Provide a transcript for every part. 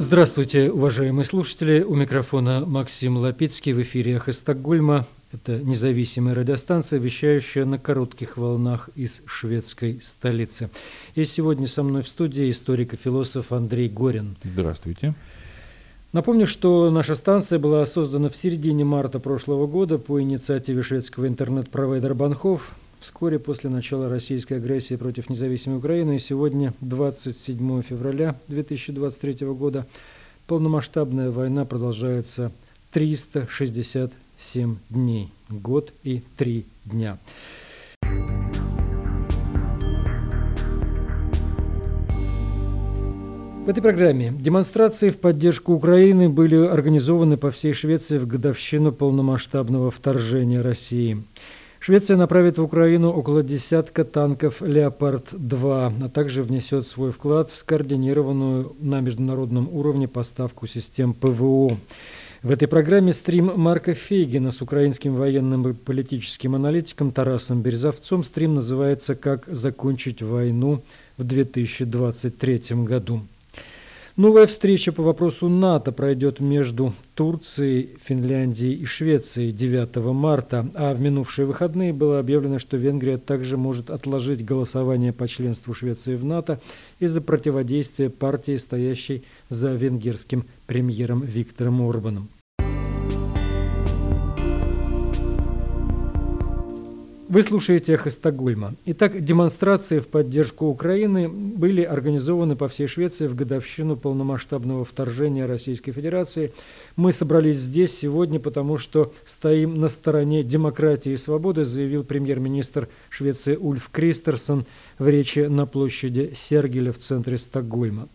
Здравствуйте, уважаемые слушатели. У микрофона Максим Лапицкий в эфире «Эхо Стокгольма». Это независимая радиостанция, вещающая на коротких волнах из шведской столицы. И сегодня со мной в студии историк и философ Андрей Горин. Здравствуйте. Напомню, что наша станция была создана в середине марта прошлого года по инициативе шведского интернет-провайдера Банхов вскоре после начала российской агрессии против независимой Украины. И сегодня, 27 февраля 2023 года, полномасштабная война продолжается 367 дней, год и три дня. В этой программе демонстрации в поддержку Украины были организованы по всей Швеции в годовщину полномасштабного вторжения России. Швеция направит в Украину около десятка танков «Леопард-2», а также внесет свой вклад в скоординированную на международном уровне поставку систем ПВО. В этой программе стрим Марка Фейгина с украинским военным и политическим аналитиком Тарасом Березовцом. Стрим называется «Как закончить войну в 2023 году». Новая встреча по вопросу НАТО пройдет между Турцией, Финляндией и Швецией 9 марта, а в минувшие выходные было объявлено, что Венгрия также может отложить голосование по членству Швеции в НАТО из-за противодействия партии, стоящей за венгерским премьером Виктором Орбаном. Вы слушаете «Эхо Стокгольма». Итак, демонстрации в поддержку Украины были организованы по всей Швеции в годовщину полномасштабного вторжения Российской Федерации. Мы собрались здесь сегодня, потому что стоим на стороне демократии и свободы, заявил премьер-министр Швеции Ульф Кристерсон в речи на площади Сергеля в центре Стокгольма.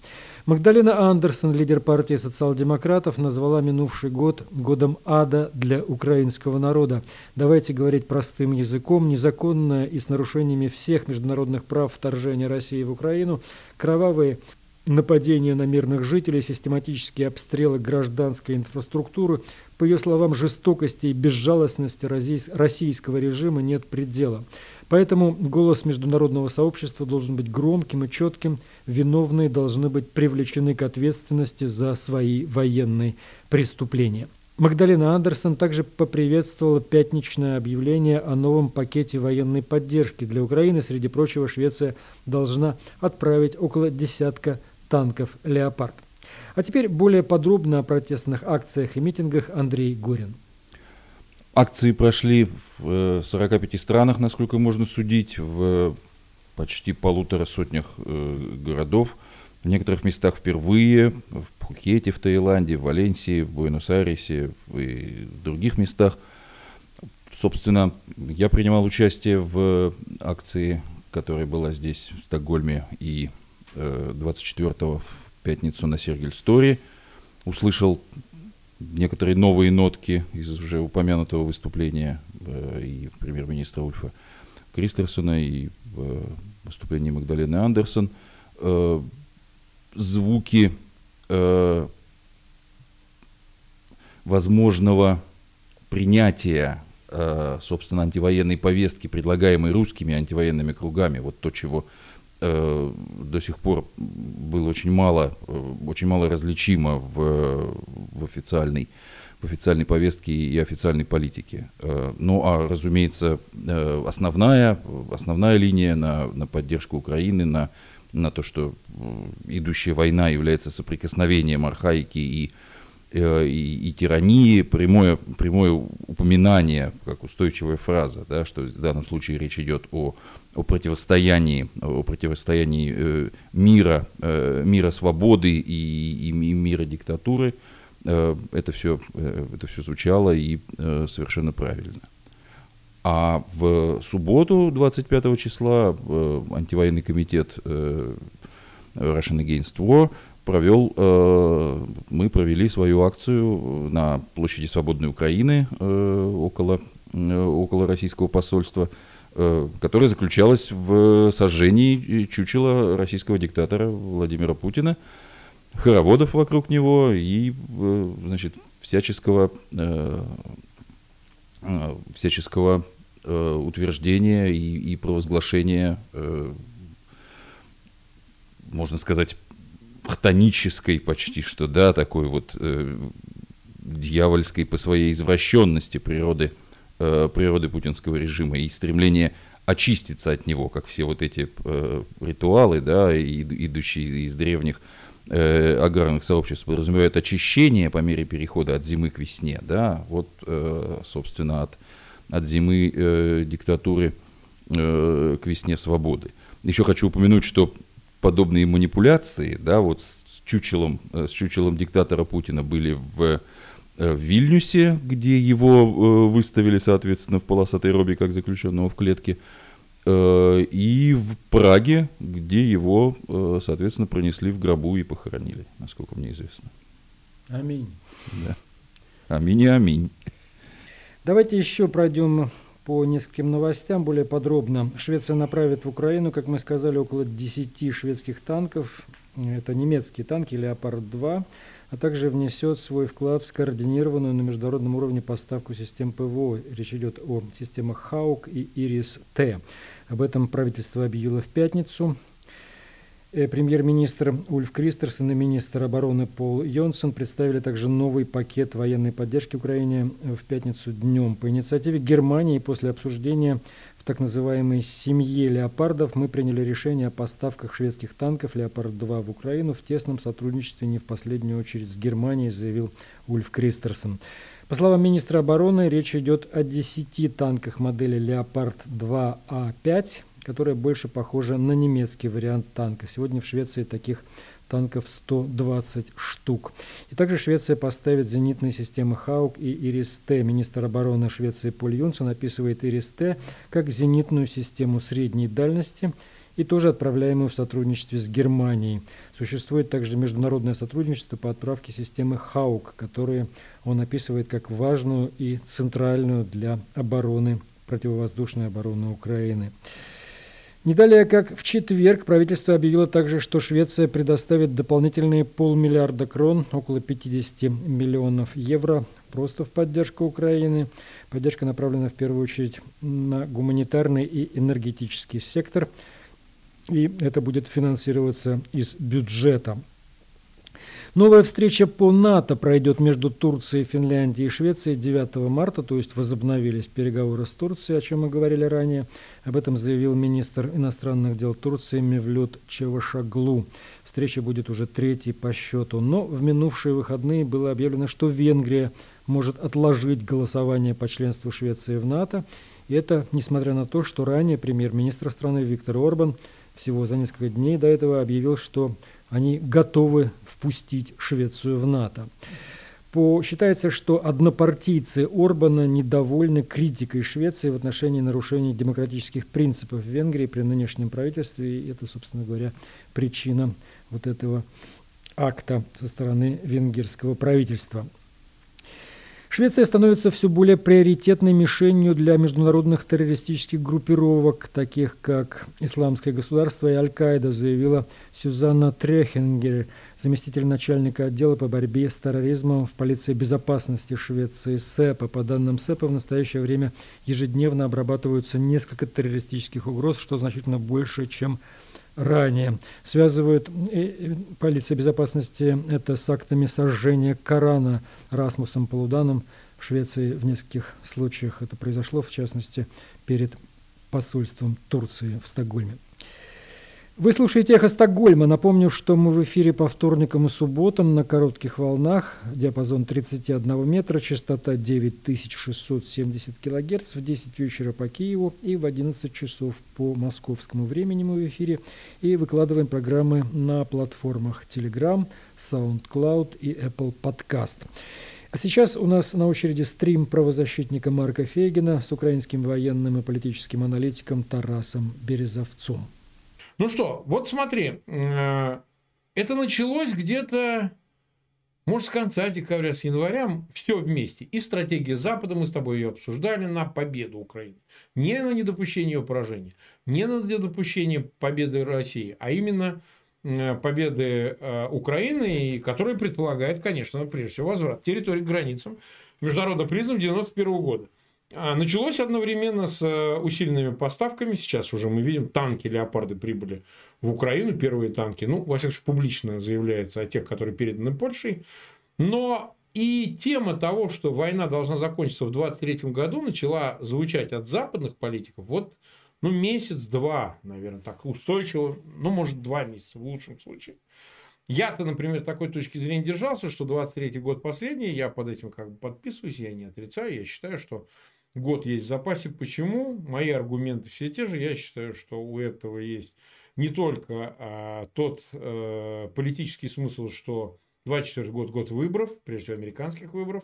Магдалина Андерсон, лидер партии социал-демократов, назвала минувший год годом ада для украинского народа. Давайте говорить простым языком. Незаконное и с нарушениями всех международных прав вторжение России в Украину, кровавые нападения на мирных жителей, систематические обстрелы гражданской инфраструктуры. По ее словам, жестокости и безжалостности российского режима нет предела. Поэтому голос международного сообщества должен быть громким и четким. Виновные должны быть привлечены к ответственности за свои военные преступления. Магдалина Андерсон также поприветствовала пятничное объявление о новом пакете военной поддержки. Для Украины, среди прочего, Швеция должна отправить около десятка танков «Леопард». А теперь более подробно о протестных акциях и митингах Андрей Горин. Акции прошли в 45 э, странах, насколько можно судить, в почти полутора сотнях э, городов. В некоторых местах впервые, в Пхукете, в Таиланде, в Валенсии, в Буэнос-Айресе и других местах. Собственно, я принимал участие в акции, которая была здесь, в Стокгольме, и 24 в пятницу на Сергель Стори. Услышал некоторые новые нотки из уже упомянутого выступления э, и премьер-министра Ульфа Кристерсона, и э, выступления Магдалены Андерсон. Звуки э, возможного принятия, э, собственно, антивоенной повестки, предлагаемой русскими антивоенными кругами, вот то, чего э, до сих пор было очень мало, э, очень мало различимо в, в официальной в официальной повестке и официальной политике. Э, ну, а, разумеется, э, основная, основная линия на, на поддержку Украины, на, на то, что идущая война является соприкосновением архаики и Э, и, и тирании, прямое, прямое упоминание, как устойчивая фраза, да, что в данном случае речь идет о, о противостоянии, о противостоянии э, мира, э, мира свободы и, и, и мира диктатуры, э, это, все, э, это все звучало и э, совершенно правильно. А в субботу, 25 числа, э, антивоенный комитет э, Russian Against War провел, э, мы провели свою акцию на площади Свободной Украины около, около российского посольства, которая заключалась в сожжении чучела российского диктатора Владимира Путина, хороводов вокруг него и значит, всяческого, всяческого утверждения и, и провозглашения, можно сказать, хтонической почти что, да, такой вот э, дьявольской по своей извращенности природы, э, природы путинского режима и стремление очиститься от него, как все вот эти э, ритуалы, да, идущие из древних э, аграрных сообществ подразумевают очищение по мере перехода от зимы к весне, да, вот, э, собственно, от, от зимы э, диктатуры э, к весне свободы. Еще хочу упомянуть, что подобные манипуляции, да, вот с чучелом, с чучелом диктатора Путина были в в Вильнюсе, где его выставили, соответственно, в полосатой робе, как заключенного в клетке, и в Праге, где его, соответственно, пронесли в гробу и похоронили, насколько мне известно. Аминь. Да. Аминь и аминь. Давайте еще пройдем по нескольким новостям более подробно. Швеция направит в Украину, как мы сказали, около 10 шведских танков. Это немецкие танки «Леопард-2» а также внесет свой вклад в скоординированную на международном уровне поставку систем ПВО. Речь идет о системах ХАУК и ИРИС-Т. Об этом правительство объявило в пятницу. Э, премьер-министр Ульф Кристерсон и министр обороны Пол Йонсон представили также новый пакет военной поддержки Украине в пятницу днем. По инициативе Германии после обсуждения так называемой «семье леопардов» мы приняли решение о поставках шведских танков «Леопард-2» в Украину в тесном сотрудничестве не в последнюю очередь с Германией, заявил Ульф Кристерсон. По словам министра обороны, речь идет о 10 танках модели «Леопард-2А5», которая больше похожа на немецкий вариант танка. Сегодня в Швеции таких танков 120 штук. И также Швеция поставит зенитные системы «Хаук» и «Ирис-Т». Министр обороны Швеции Поль Юнсон описывает «Ирис-Т» как зенитную систему средней дальности и тоже отправляемую в сотрудничестве с Германией. Существует также международное сотрудничество по отправке системы «Хаук», которые он описывает как важную и центральную для обороны, противовоздушной обороны Украины. Не далее, как в четверг, правительство объявило также, что Швеция предоставит дополнительные полмиллиарда крон, около 50 миллионов евро, просто в поддержку Украины. Поддержка направлена в первую очередь на гуманитарный и энергетический сектор, и это будет финансироваться из бюджета. Новая встреча по НАТО пройдет между Турцией, Финляндией и Швецией 9 марта, то есть возобновились переговоры с Турцией, о чем мы говорили ранее. Об этом заявил министр иностранных дел Турции Мевлют Чевашаглу. Встреча будет уже третьей по счету. Но в минувшие выходные было объявлено, что Венгрия может отложить голосование по членству Швеции в НАТО. И это несмотря на то, что ранее премьер-министр страны Виктор Орбан всего за несколько дней до этого объявил, что они готовы впустить Швецию в НАТО. По, считается, что однопартийцы Орбана недовольны критикой Швеции в отношении нарушений демократических принципов в Венгрии при нынешнем правительстве. И это, собственно говоря, причина вот этого акта со стороны венгерского правительства. Швеция становится все более приоритетной мишенью для международных террористических группировок, таких как Исламское государство и Аль-Каида, заявила Сюзанна Трехенгер, заместитель начальника отдела по борьбе с терроризмом в полиции безопасности Швеции СЭПа. По данным СЭПа, в настоящее время ежедневно обрабатываются несколько террористических угроз, что значительно больше, чем ранее. Связывают э, полиция безопасности это с актами сожжения Корана Расмусом Полуданом в Швеции в нескольких случаях. Это произошло, в частности, перед посольством Турции в Стокгольме. Вы слушаете «Эхо Стокгольма». Напомню, что мы в эфире по вторникам и субботам на коротких волнах, диапазон 31 метра, частота 9670 килогерц в 10 вечера по Киеву и в 11 часов по московскому времени мы в эфире. И выкладываем программы на платформах Telegram, SoundCloud и Apple Podcast. А сейчас у нас на очереди стрим правозащитника Марка Фейгина с украинским военным и политическим аналитиком Тарасом Березовцом. Ну что, вот смотри, э, это началось где-то, может, с конца декабря, с января, все вместе. И стратегия Запада, мы с тобой ее обсуждали, на победу Украины. Не на недопущение ее поражения, не на недопущение победы России, а именно э, победы э, Украины, которая предполагает, конечно, прежде всего, возврат территории к границам международных признаков 1991 года. А, началось одновременно с э, усиленными поставками. Сейчас уже мы видим, танки «Леопарды» прибыли в Украину первые танки. Ну, во всяком случае, публично заявляется о тех, которые переданы Польшей. Но и тема того, что война должна закончиться в 23 году, начала звучать от западных политиков вот ну, месяц-два, наверное, так устойчиво, ну, может, два месяца в лучшем случае. Я-то, например, такой точки зрения держался, что 23 год последний, я под этим как бы подписываюсь, я не отрицаю, я считаю, что год есть в запасе. Почему? Мои аргументы все те же. Я считаю, что у этого есть не только а, тот а, политический смысл, что 24 год – год выборов, прежде всего американских выборов,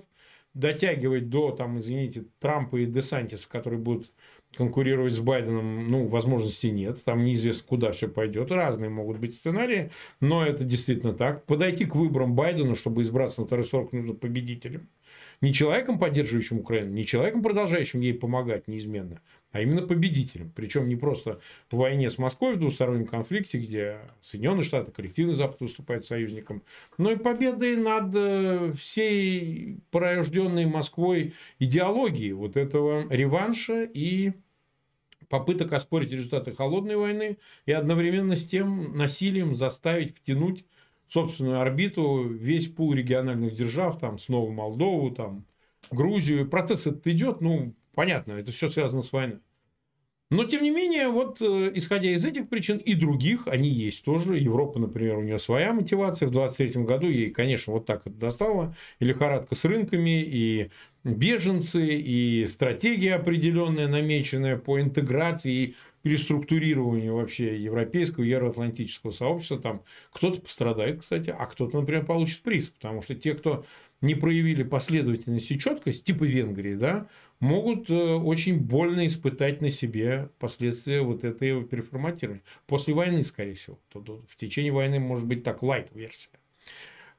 дотягивать до, там, извините, Трампа и Десантиса, которые будут конкурировать с Байденом, ну, возможности нет. Там неизвестно, куда все пойдет. Разные могут быть сценарии, но это действительно так. Подойти к выборам Байдена, чтобы избраться на второй срок, нужно победителем. Не человеком, поддерживающим Украину, не человеком, продолжающим ей помогать неизменно, а именно победителем. Причем не просто в войне с Москвой в двустороннем конфликте, где Соединенные Штаты, коллективный Запад выступает союзником, но и победой над э, всей порожденной Москвой идеологией вот этого реванша и попыток оспорить результаты холодной войны и одновременно с тем насилием заставить втянуть собственную орбиту весь пул региональных держав, там, снова Молдову, там, Грузию. Процесс этот идет, ну, понятно, это все связано с войной. Но, тем не менее, вот э, исходя из этих причин и других, они есть тоже. Европа, например, у нее своя мотивация. В 23 году ей, конечно, вот так это достало. И лихорадка с рынками, и беженцы, и стратегия определенная, намеченная по интеграции переструктурированию вообще европейского евроатлантического сообщества. Там кто-то пострадает, кстати, а кто-то, например, получит приз. Потому что те, кто не проявили последовательность и четкость, типа Венгрии, да, могут э, очень больно испытать на себе последствия вот этой переформатирования. После войны, скорее всего. В течение войны может быть так лайт-версия.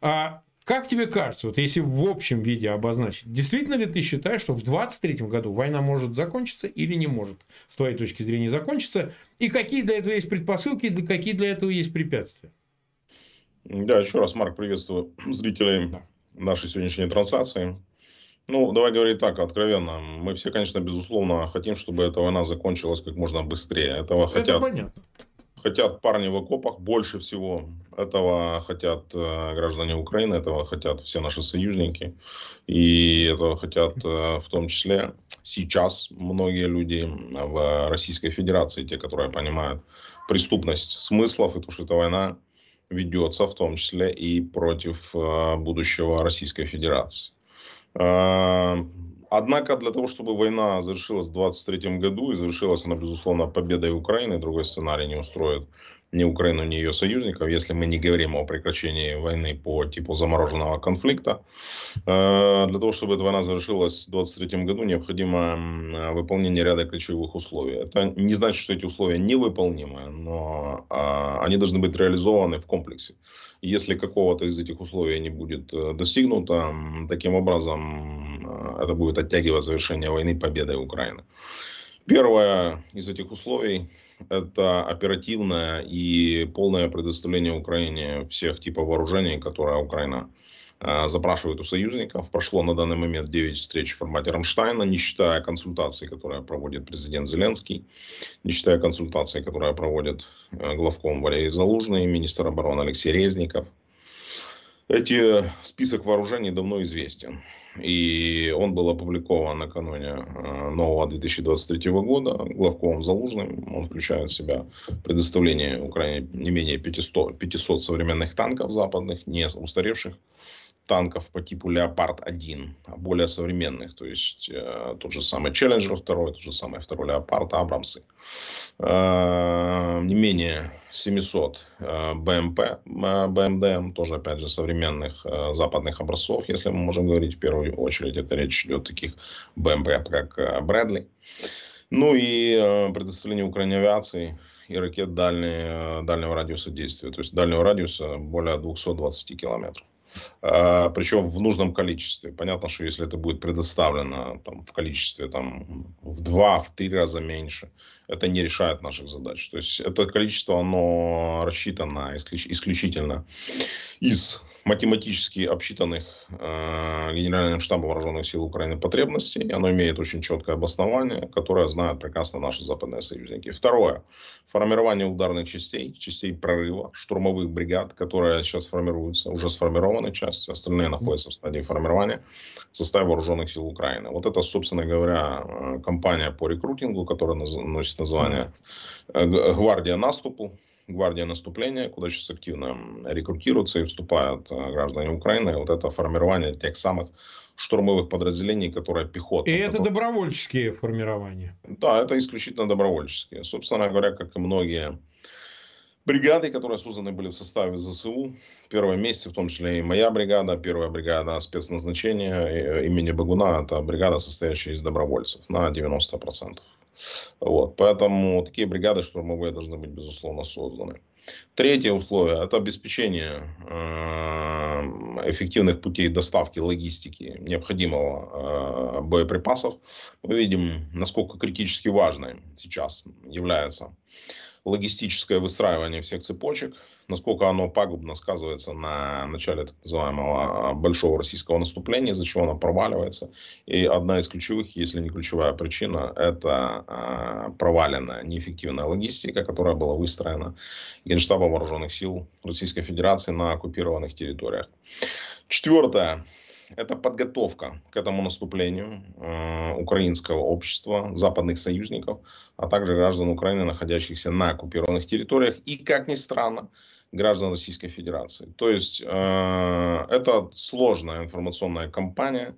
А как тебе кажется, вот если в общем виде обозначить, действительно ли ты считаешь, что в 23 году война может закончиться или не может, с твоей точки зрения, закончиться? И какие для этого есть предпосылки, и какие для этого есть препятствия? Да, еще раз, Марк, приветствую зрителей да. нашей сегодняшней трансляции. Ну, давай говорить так, откровенно. Мы все, конечно, безусловно, хотим, чтобы эта война закончилась как можно быстрее. Этого Это хотят, понятно. Хотят парни в окопах больше всего. Этого хотят э, граждане Украины, этого хотят все наши союзники. И этого хотят э, в том числе сейчас многие люди в Российской Федерации, те, которые понимают преступность смыслов и то, что эта война ведется в том числе и против э, будущего Российской Федерации. Однако для того, чтобы война завершилась в 2023 году, и завершилась она, безусловно, победой Украины, другой сценарий не устроит ни Украину, ни ее союзников, если мы не говорим о прекращении войны по типу замороженного конфликта. Э, для того, чтобы эта война завершилась в 2023 году, необходимо выполнение ряда ключевых условий. Это не значит, что эти условия невыполнимы, но а, они должны быть реализованы в комплексе. Если какого-то из этих условий не будет э, достигнуто, таким образом э, это будет оттягивать завершение войны победой Украины. Первое из этих условий – это оперативное и полное предоставление Украине всех типов вооружений, которые Украина э, запрашивает у союзников. Прошло на данный момент 9 встреч в формате Рамштайна, не считая консультаций, которые проводит президент Зеленский, не считая консультаций, которые проводит э, главком Валерий Залужный, министр обороны Алексей Резников. Эти список вооружений давно известен. И он был опубликован накануне э, нового 2023 года главком Залужным. Он включает в себя предоставление Украине не менее 500, 500 современных танков западных, не устаревших танков по типу Леопард-1, а более современных. То есть э, тот же самый Челленджер 2, тот же самый второй Леопард, Абрамсы. Э, не менее 700 э, БМП, э, БМД, тоже опять же современных э, западных образцов, если мы можем говорить в первую очередь. Это речь идет о таких БМП, как э, Брэдли. Ну и э, предоставление Украине авиации и ракет дальней, э, дальнего радиуса действия. То есть дальнего радиуса более 220 километров. А, причем в нужном количестве. Понятно, что если это будет предоставлено там, в количестве там, в два, в три раза меньше, это не решает наших задач. То есть это количество, оно рассчитано исключительно из математически обсчитанных э, Генеральным штабом Вооруженных сил Украины потребностей. Оно имеет очень четкое обоснование, которое знают прекрасно наши западные союзники. Второе. Формирование ударных частей, частей прорыва, штурмовых бригад, которые сейчас формируются, уже сформированы части, остальные находятся в стадии формирования в составе Вооруженных сил Украины. Вот это, собственно говоря, э, кампания по рекрутингу, которая носит название э, «Гвардия наступу», гвардия наступления, куда сейчас активно рекрутируются и вступают э, граждане Украины. Вот это формирование тех самых штурмовых подразделений, которые пехота. И это которые... добровольческие формирования. Да, это исключительно добровольческие. Собственно говоря, как и многие бригады, которые созданы были в составе ЗСУ. Первое месте, в том числе и моя бригада, первая бригада спецназначения э, имени Багуна, это бригада, состоящая из добровольцев на 90%. Вот, поэтому такие бригады штурмовые должны быть, безусловно, созданы. Третье условие – это обеспечение э, эффективных путей доставки, логистики необходимого э, боеприпасов. Мы видим, насколько критически важной сейчас является логистическое выстраивание всех цепочек, насколько оно пагубно сказывается на начале так называемого большого российского наступления, из-за чего оно проваливается. И одна из ключевых, если не ключевая причина, это э, проваленная неэффективная логистика, которая была выстроена Генштабом Вооруженных сил Российской Федерации на оккупированных территориях. Четвертое это подготовка к этому наступлению э, украинского общества, западных союзников, а также граждан Украины, находящихся на оккупированных территориях и, как ни странно, граждан Российской Федерации. То есть э, это сложная информационная кампания,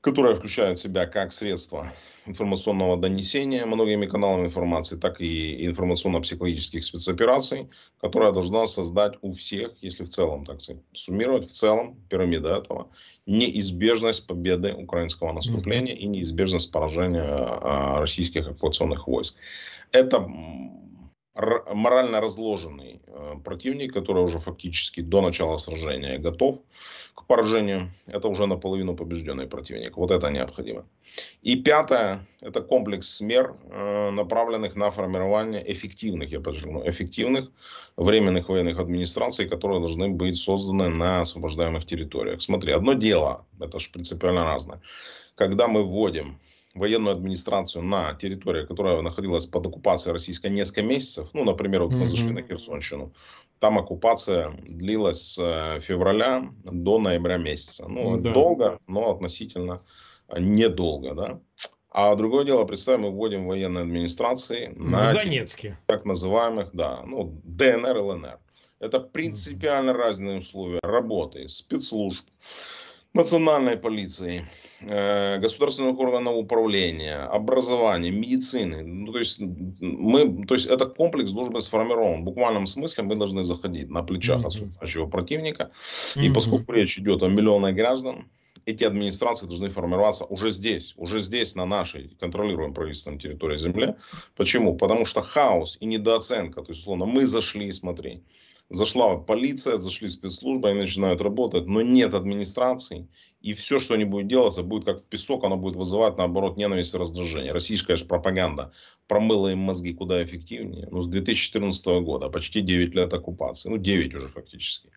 которая включает в себя как средства информационного донесения многими каналами информации, так и информационно-психологических спецопераций, которая должна создать у всех, если в целом, так сказать, суммировать в целом пирамида этого, неизбежность победы украинского наступления и неизбежность поражения а, российских оккупационных войск. Это морально разложенный э, противник, который уже фактически до начала сражения готов к поражению. Это уже наполовину побежденный противник. Вот это необходимо. И пятое, это комплекс мер, э, направленных на формирование эффективных, я подчеркну, эффективных временных военных администраций, которые должны быть созданы на освобождаемых территориях. Смотри, одно дело, это же принципиально разное. Когда мы вводим военную администрацию на территории, которая находилась под оккупацией российской несколько месяцев, ну, например, вот мы зашли на Херсонщину, там оккупация длилась с э, февраля до ноября месяца. Ну, да. долго, но относительно недолго, да. А другое дело, представим, мы вводим военные администрации на Донецке. так называемых, да, ну, ДНР, ЛНР. Это принципиально разные условия работы спецслужб, национальной полиции, э, государственных органов управления, образования, медицины. Ну, то есть мы, то есть этот комплекс должен быть сформирован. В буквальном смысле мы должны заходить на плечах осуждающего противника. И поскольку речь идет о миллионах граждан, эти администрации должны формироваться уже здесь, уже здесь, на нашей контролируемой правительством территории земле. Почему? Потому что хаос и недооценка, то есть, условно, мы зашли, смотри, Зашла полиция, зашли спецслужбы, они начинают работать, но нет администрации. И все, что они будут делать, будет как в песок, оно будет вызывать, наоборот, ненависть и раздражение. Российская же пропаганда промыла им мозги куда эффективнее. Ну, с 2014 года, почти 9 лет оккупации. Ну, 9 уже фактически.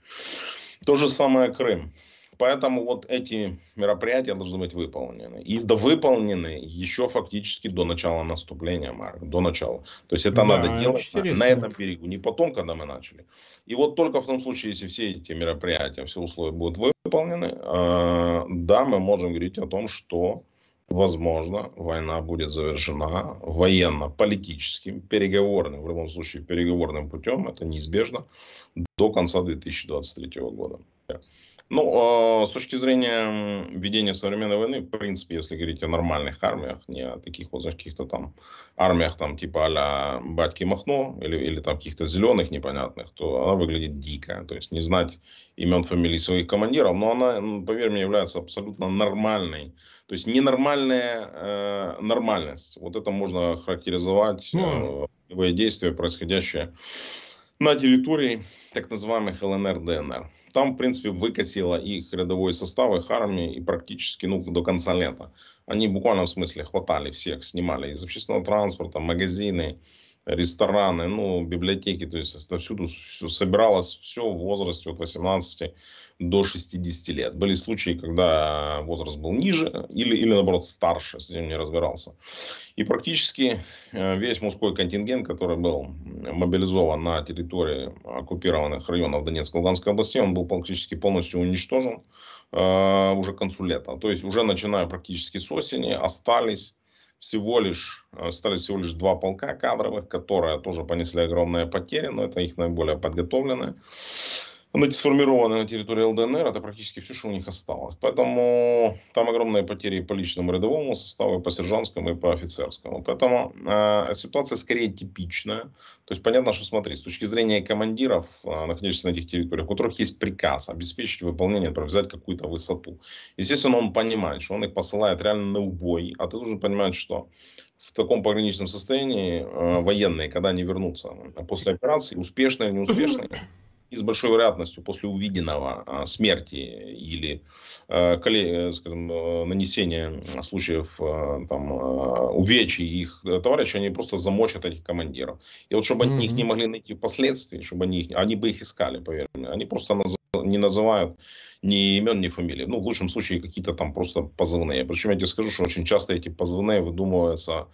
То же самое Крым. Поэтому вот эти мероприятия должны быть выполнены. И да, выполнены еще фактически до начала наступления, Марк, до начала. То есть это да, надо делать на, на этом берегу, не потом, когда мы начали. И вот только в том случае, если все эти мероприятия, все условия будут выполнены, э, да, мы можем говорить о том, что возможно, война будет завершена военно-политическим, переговорным, в любом случае переговорным путем, это неизбежно, до конца 2023 года. Ну, а, с точки зрения ведения современной войны, в принципе, если говорить о нормальных армиях, не о таких вот, знаешь, каких-то там армиях, там, типа а-ля Батьки Махно, или, или там каких-то зеленых непонятных, то она выглядит дико. То есть, не знать имен, фамилий своих командиров, но она, поверь мне, является абсолютно нормальной. То есть, ненормальная э, нормальность. Вот это можно характеризовать, э, действия, происходящие на территории так называемых ЛНР, ДНР. Там, в принципе, выкосило их рядовой состав, их армии и практически ну, до конца лета. Они в буквальном смысле хватали всех, снимали из общественного транспорта, магазины, рестораны, ну, библиотеки, то есть всюду все, собиралось все в возрасте от 18 до 60 лет. Были случаи, когда возраст был ниже или, или наоборот старше, с этим не разбирался. И практически э, весь мужской контингент, который был мобилизован на территории оккупированных районов Донецкой и Луганской области, он был практически полностью уничтожен э, уже к концу лета. То есть уже начиная практически с осени остались всего лишь, э, остались всего лишь два полка кадровых, которые тоже понесли огромные потери, но это их наиболее подготовленные сформированы на территории ЛДНР, это практически все, что у них осталось. Поэтому там огромные потери по личному рядовому составу, и по сержантскому, и по офицерскому. Поэтому э, ситуация скорее типичная. То есть понятно, что смотри, с точки зрения командиров, э, находящихся на этих территориях, у которых есть приказ обеспечить выполнение, взять какую-то высоту. Естественно, он понимает, что он их посылает реально на убой, а ты должен понимать, что в таком пограничном состоянии э, военные, когда они вернутся после операции, успешные или неуспешные, и с большой вероятностью после увиденного а, смерти или а, коле, скажем, а, нанесения случаев там, увечий их товарищей, они просто замочат этих командиров. И вот чтобы mm-hmm. они их не могли найти впоследствии, чтобы они их, они бы их искали, поверь мне, они просто наз, не называют ни имен, ни фамилий. Ну, в лучшем случае, какие-то там просто позывные. Причем я тебе скажу, что очень часто эти позывные выдумываются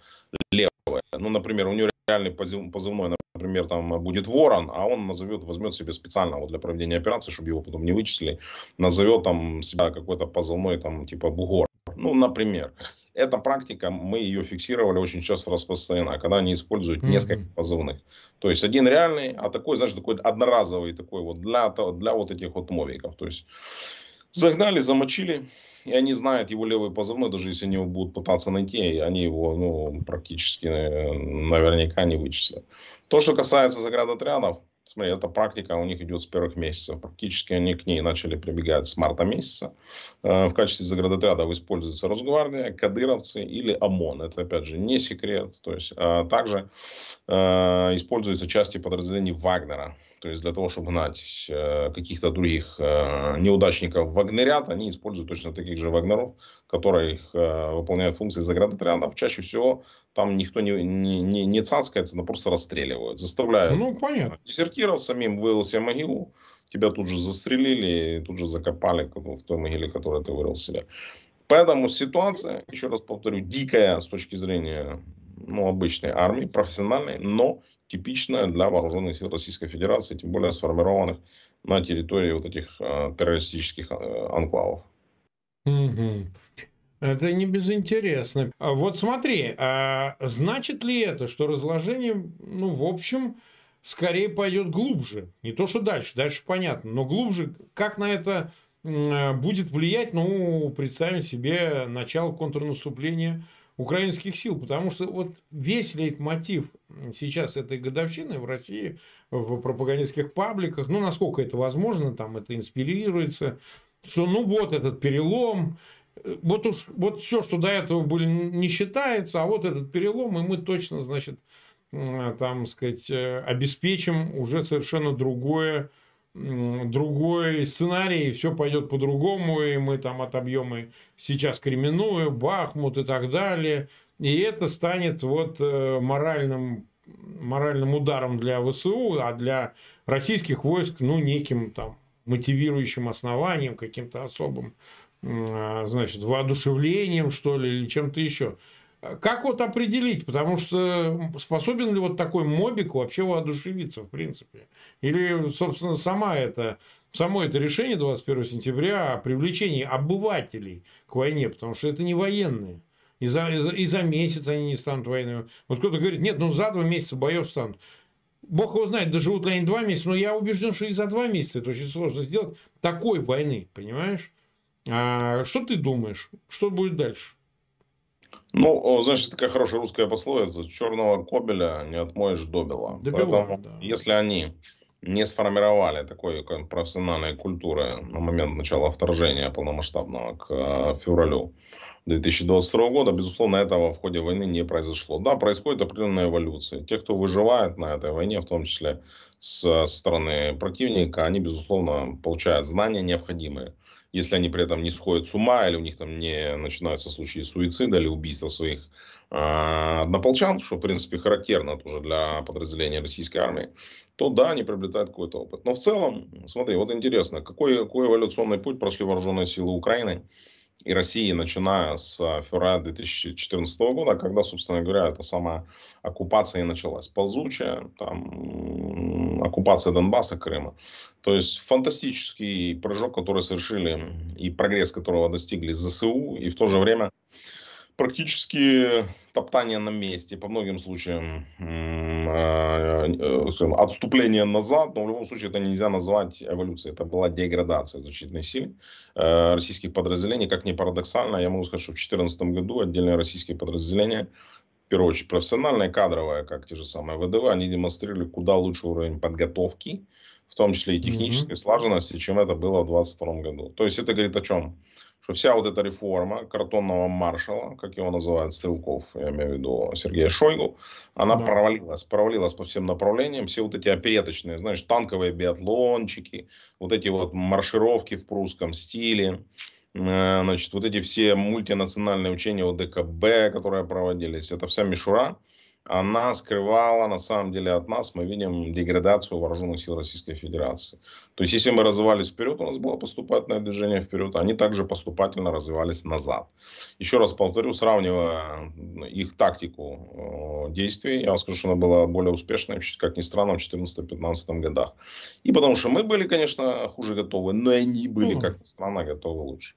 левые. Ну, например, у него реальный позывной, например, там будет ворон, а он назовет, возьмет себе специально вот для проведения операции, чтобы его потом не вычислили, назовет там себя какой-то позывной, там, типа бугор. Ну, например. Эта практика, мы ее фиксировали очень часто распространена, когда они используют несколько позывных. То есть один реальный, а такой, знаешь, такой одноразовый такой вот для, для вот этих вот мовиков. То есть загнали, замочили, и они знают его левый позывной, даже если они его будут пытаться найти, они его ну, практически э, наверняка не вычислят. То, что касается заградотрядов, Смотри, эта практика у них идет с первых месяцев. Практически они к ней начали прибегать с марта месяца. Э, в качестве заградотрядов используется Росгвардия, кадыровцы или ОМОН. Это, опять же, не секрет. То есть, а также э, используются части подразделений Вагнера. То есть, для того, чтобы гнать э, каких-то других неудачников вагнерят, они используют точно таких же вагнеров, которые их, выполняют функции заградотрядов. Чаще всего там никто не, не, не, не цацкается, но просто расстреливают, заставляют. Ну, понятно дезертировал, самим вырыл себе могилу, тебя тут же застрелили тут же закопали в той могиле, которую ты вырыл себе. Поэтому ситуация, еще раз повторю, дикая с точки зрения ну, обычной армии, профессиональной, но типичная для вооруженных сил Российской Федерации, тем более сформированных на территории вот этих э, террористических э, анклавов. Это не безинтересно. А вот смотри, а значит ли это, что разложение, ну, в общем, скорее пойдет глубже. Не то, что дальше, дальше понятно, но глубже. Как на это будет влиять, ну, представим себе начало контрнаступления украинских сил, потому что вот весь лейтмотив сейчас этой годовщины в России, в пропагандистских пабликах, ну, насколько это возможно, там это инспирируется, что ну вот этот перелом, вот уж вот все, что до этого были, не считается, а вот этот перелом, и мы точно, значит, там, сказать, э, обеспечим уже совершенно другое, другой сценарий, и все пойдет по-другому, и мы там отобьем и сейчас Кременную, Бахмут и так далее. И это станет вот э, моральным, моральным ударом для ВСУ, а для российских войск, ну, неким там мотивирующим основанием, каким-то особым, значит, воодушевлением, что ли, или чем-то еще. Как вот определить? Потому что способен ли вот такой мобик вообще воодушевиться, в принципе? Или, собственно, сама это, само это решение 21 сентября о привлечении обывателей к войне, потому что это не военные. И за, и за, месяц они не станут военными. Вот кто-то говорит, нет, ну за два месяца боев станут. Бог его знает, доживут ли они два месяца, но я убежден, что и за два месяца это очень сложно сделать такой войны, понимаешь? А что ты думаешь? Что будет дальше? Ну, значит, такая хорошая русская пословица. Черного кобеля не отмоешь. До Поэтому, да. если они не сформировали такой профессиональной культуры на момент начала вторжения полномасштабного к э, февралю 2022 года, безусловно, этого в ходе войны не произошло. Да, происходит определенная эволюция. Те, кто выживает на этой войне, в том числе с стороны противника, они, безусловно, получают знания необходимые. Если они при этом не сходят с ума, или у них там не начинаются случаи суицида или убийства своих э, однополчан, что, в принципе, характерно тоже для подразделения российской армии, то да, они приобретают какой-то опыт. Но в целом, смотри, вот интересно, какой, какой эволюционный путь прошли вооруженные силы Украины и России, начиная с февраля 2014 года, когда, собственно говоря, эта самая оккупация и началась. Ползучая, там, оккупация Донбасса, Крыма. То есть фантастический прыжок, который совершили и прогресс, которого достигли ЗСУ, и в то же время практически топтание на месте, по многим случаям э, э, отступление назад, но в любом случае это нельзя назвать эволюцией, это была деградация защитной силы э, российских подразделений, как ни парадоксально, я могу сказать, что в 2014 году отдельные российские подразделения первую очередь профессиональные, кадровые, как те же самые ВДВ, они демонстрировали куда лучший уровень подготовки, в том числе и технической mm-hmm. слаженности, чем это было в 2022 году. То есть это говорит о чем? что вся вот эта реформа картонного маршала, как его называют Стрелков, я имею в виду Сергея Шойгу, она да. провалилась, провалилась по всем направлениям. Все вот эти опереточные, знаешь, танковые биатлончики, вот эти вот маршировки в прусском стиле, значит, вот эти все мультинациональные учения ОДКБ, которые проводились, это вся мишура, она скрывала на самом деле от нас, мы видим деградацию вооруженных сил Российской Федерации. То есть, если мы развивались вперед, у нас было поступательное движение вперед, они также поступательно развивались назад. Еще раз повторю, сравнивая их тактику э, действий, я вам скажу, что она была более успешной, как ни странно, в 2014-2015 годах. И потому что мы были, конечно, хуже готовы, но они были, как ни странно, готовы лучше.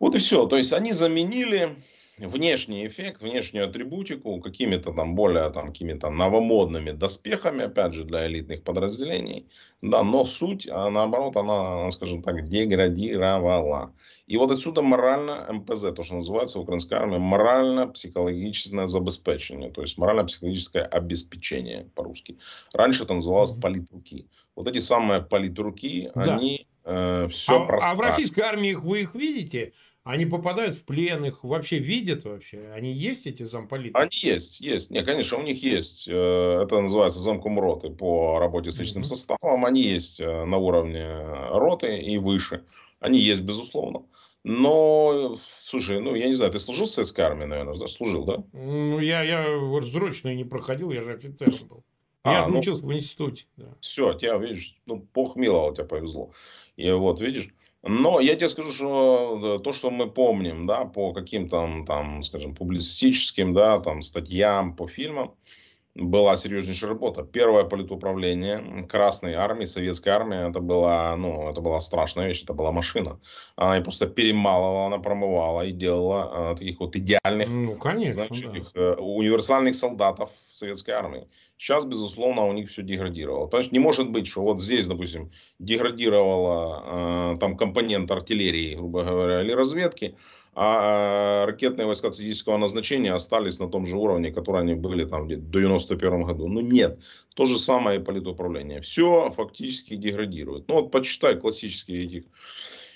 Вот и все. То есть, они заменили внешний эффект, внешнюю атрибутику какими-то там более там какими-то новомодными доспехами, опять же, для элитных подразделений, да, но суть, а наоборот, она, скажем так, деградировала. И вот отсюда морально МПЗ, то, что называется в украинской армии, морально-психологическое забеспечение, то есть морально-психологическое обеспечение по-русски. Раньше это называлось политруки. Вот эти самые политруки, да. они э, все а, а в российской армии вы их видите? Они попадают в плен, их вообще видят вообще? Они есть, эти замполиты? Они есть, есть. Не, конечно, у них есть. Э, это называется замком роты по работе с личным mm-hmm. составом. Они есть э, на уровне роты и выше. Они есть, безусловно. Но, слушай, ну, я не знаю, ты служил в советской армии, наверное, да? Служил, да? Ну, я, я срочную не проходил, я же офицером был. Я а, же ну, учился в институте. Да. Все, тебя, видишь, ну, бог миловал, тебе повезло. И вот, видишь, но я тебе скажу, что то, что мы помним, да, по каким-то там, скажем, публицистическим, да, там, статьям, по фильмам, была серьезнейшая работа. Первое политуправление Красной армии, Советской армии, это была, ну, это была страшная вещь, это была машина. Она ее просто перемалывала, она промывала и делала э, таких вот идеальных, ну, конечно, знаешь, да. этих, э, универсальных солдатов Советской армии. Сейчас, безусловно, у них все деградировало. Потому что не может быть, что вот здесь, допустим, деградировала э, там компонент артиллерии, грубо говоря, или разведки, а ракетные войска стратегического назначения остались на том же уровне, который они были там в 1991 году. Ну нет, то же самое и политуправление. Все фактически деградирует. Ну вот почитай классические этих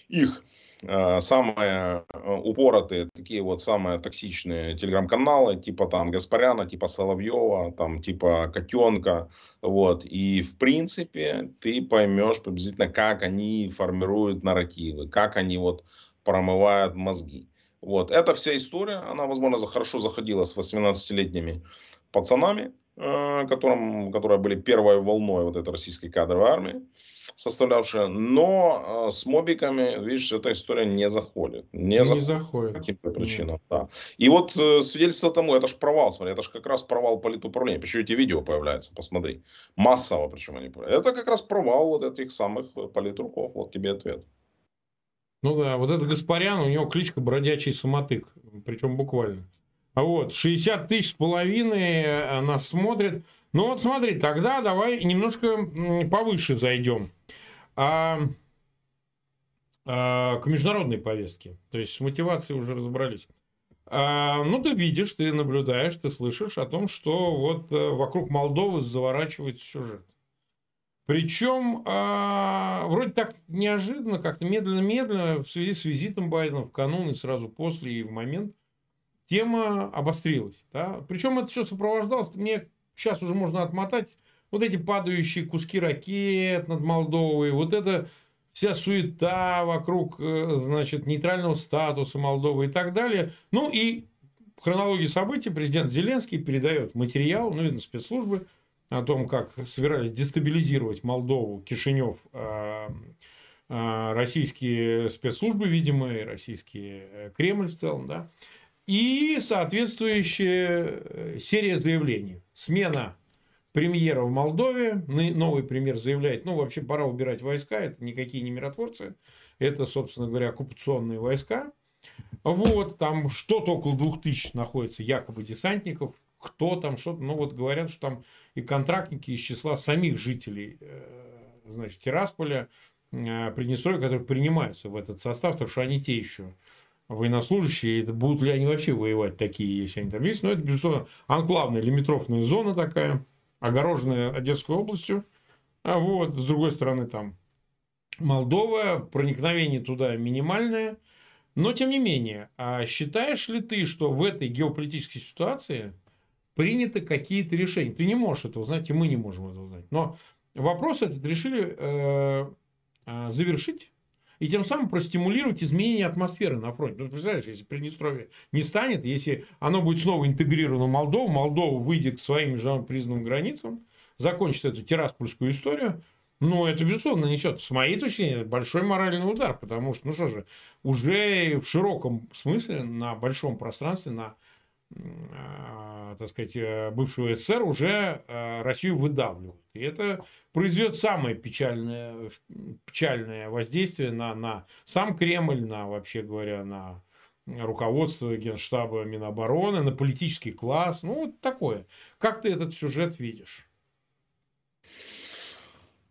их а, самые а, упоротые, такие вот самые токсичные телеграм-каналы, типа там Гаспаряна, типа Соловьева, там типа Котенка, вот, и в принципе ты поймешь приблизительно, как они формируют нарративы, как они вот промывают мозги. Вот. Эта вся история, она, возможно, хорошо заходила с 18-летними пацанами, э, которым, которые были первой волной вот этой российской кадровой армии, составлявшая. Но э, с мобиками, видишь, эта история не заходит. Не, не заходит. заходит. По каким-то причинам, да. И вот э, свидетельство тому, это же провал, смотри, это же как раз провал политуправления. Почему эти видео появляются, посмотри. Массово причем они появляются. Это как раз провал вот этих самых политруков. Вот тебе ответ. Ну да, вот этот Гаспарян, у него кличка бродячий самотык, причем буквально. А вот, 60 тысяч с половиной э, нас смотрят. Ну вот смотри, тогда давай немножко повыше зайдем. А, а, к международной повестке. То есть с мотивацией уже разобрались. А, ну, ты видишь, ты наблюдаешь, ты слышишь о том, что вот э, вокруг Молдовы заворачивается сюжет. Причем э, вроде так неожиданно, как-то медленно-медленно в связи с визитом Байдена в канун и сразу после и в момент тема обострилась. Да? Причем это все сопровождалось, мне сейчас уже можно отмотать, вот эти падающие куски ракет над Молдовой, вот это вся суета вокруг, э, значит, нейтрального статуса Молдовы и так далее. Ну и в хронологии событий президент Зеленский передает материал, ну, видно, спецслужбы, о том, как собирались дестабилизировать Молдову, Кишинев, а, а, российские спецслужбы, видимо, и российский э, Кремль в целом, да, и соответствующая э, серия заявлений. Смена премьера в Молдове, новый премьер заявляет, ну, вообще пора убирать войска, это никакие не миротворцы, это, собственно говоря, оккупационные войска. Вот, там что-то около двух тысяч находится якобы десантников, кто там, что-то. Ну, вот говорят, что там и контрактники из числа самих жителей, э, значит, Тирасполя, э, Приднестровья, которые принимаются в этот состав, так что они те еще военнослужащие, это будут ли они вообще воевать такие, если они там есть. Но это, безусловно, анклавная лимитрофная зона такая, огороженная Одесской областью. А вот, с другой стороны, там Молдова, проникновение туда минимальное. Но, тем не менее, а считаешь ли ты, что в этой геополитической ситуации приняты какие-то решения. Ты не можешь этого знать, и мы не можем этого знать. Но вопрос этот решили э, э, завершить и тем самым простимулировать изменение атмосферы на фронте. Ну, представляешь, если Приднестровье не станет, если оно будет снова интегрировано в Молдову, Молдова выйдет к своим международно признанным границам, закончит эту тираспольскую историю, ну, это, безусловно, несет, с моей точки зрения, большой моральный удар, потому что, ну что же, уже в широком смысле, на большом пространстве, на так сказать, э, бывшего СССР уже э, Россию выдавливают. И это произведет самое печальное, печальное воздействие на, на сам Кремль, на, вообще говоря, на руководство Генштаба Минобороны, на политический класс. Ну, вот такое. Как ты этот сюжет видишь?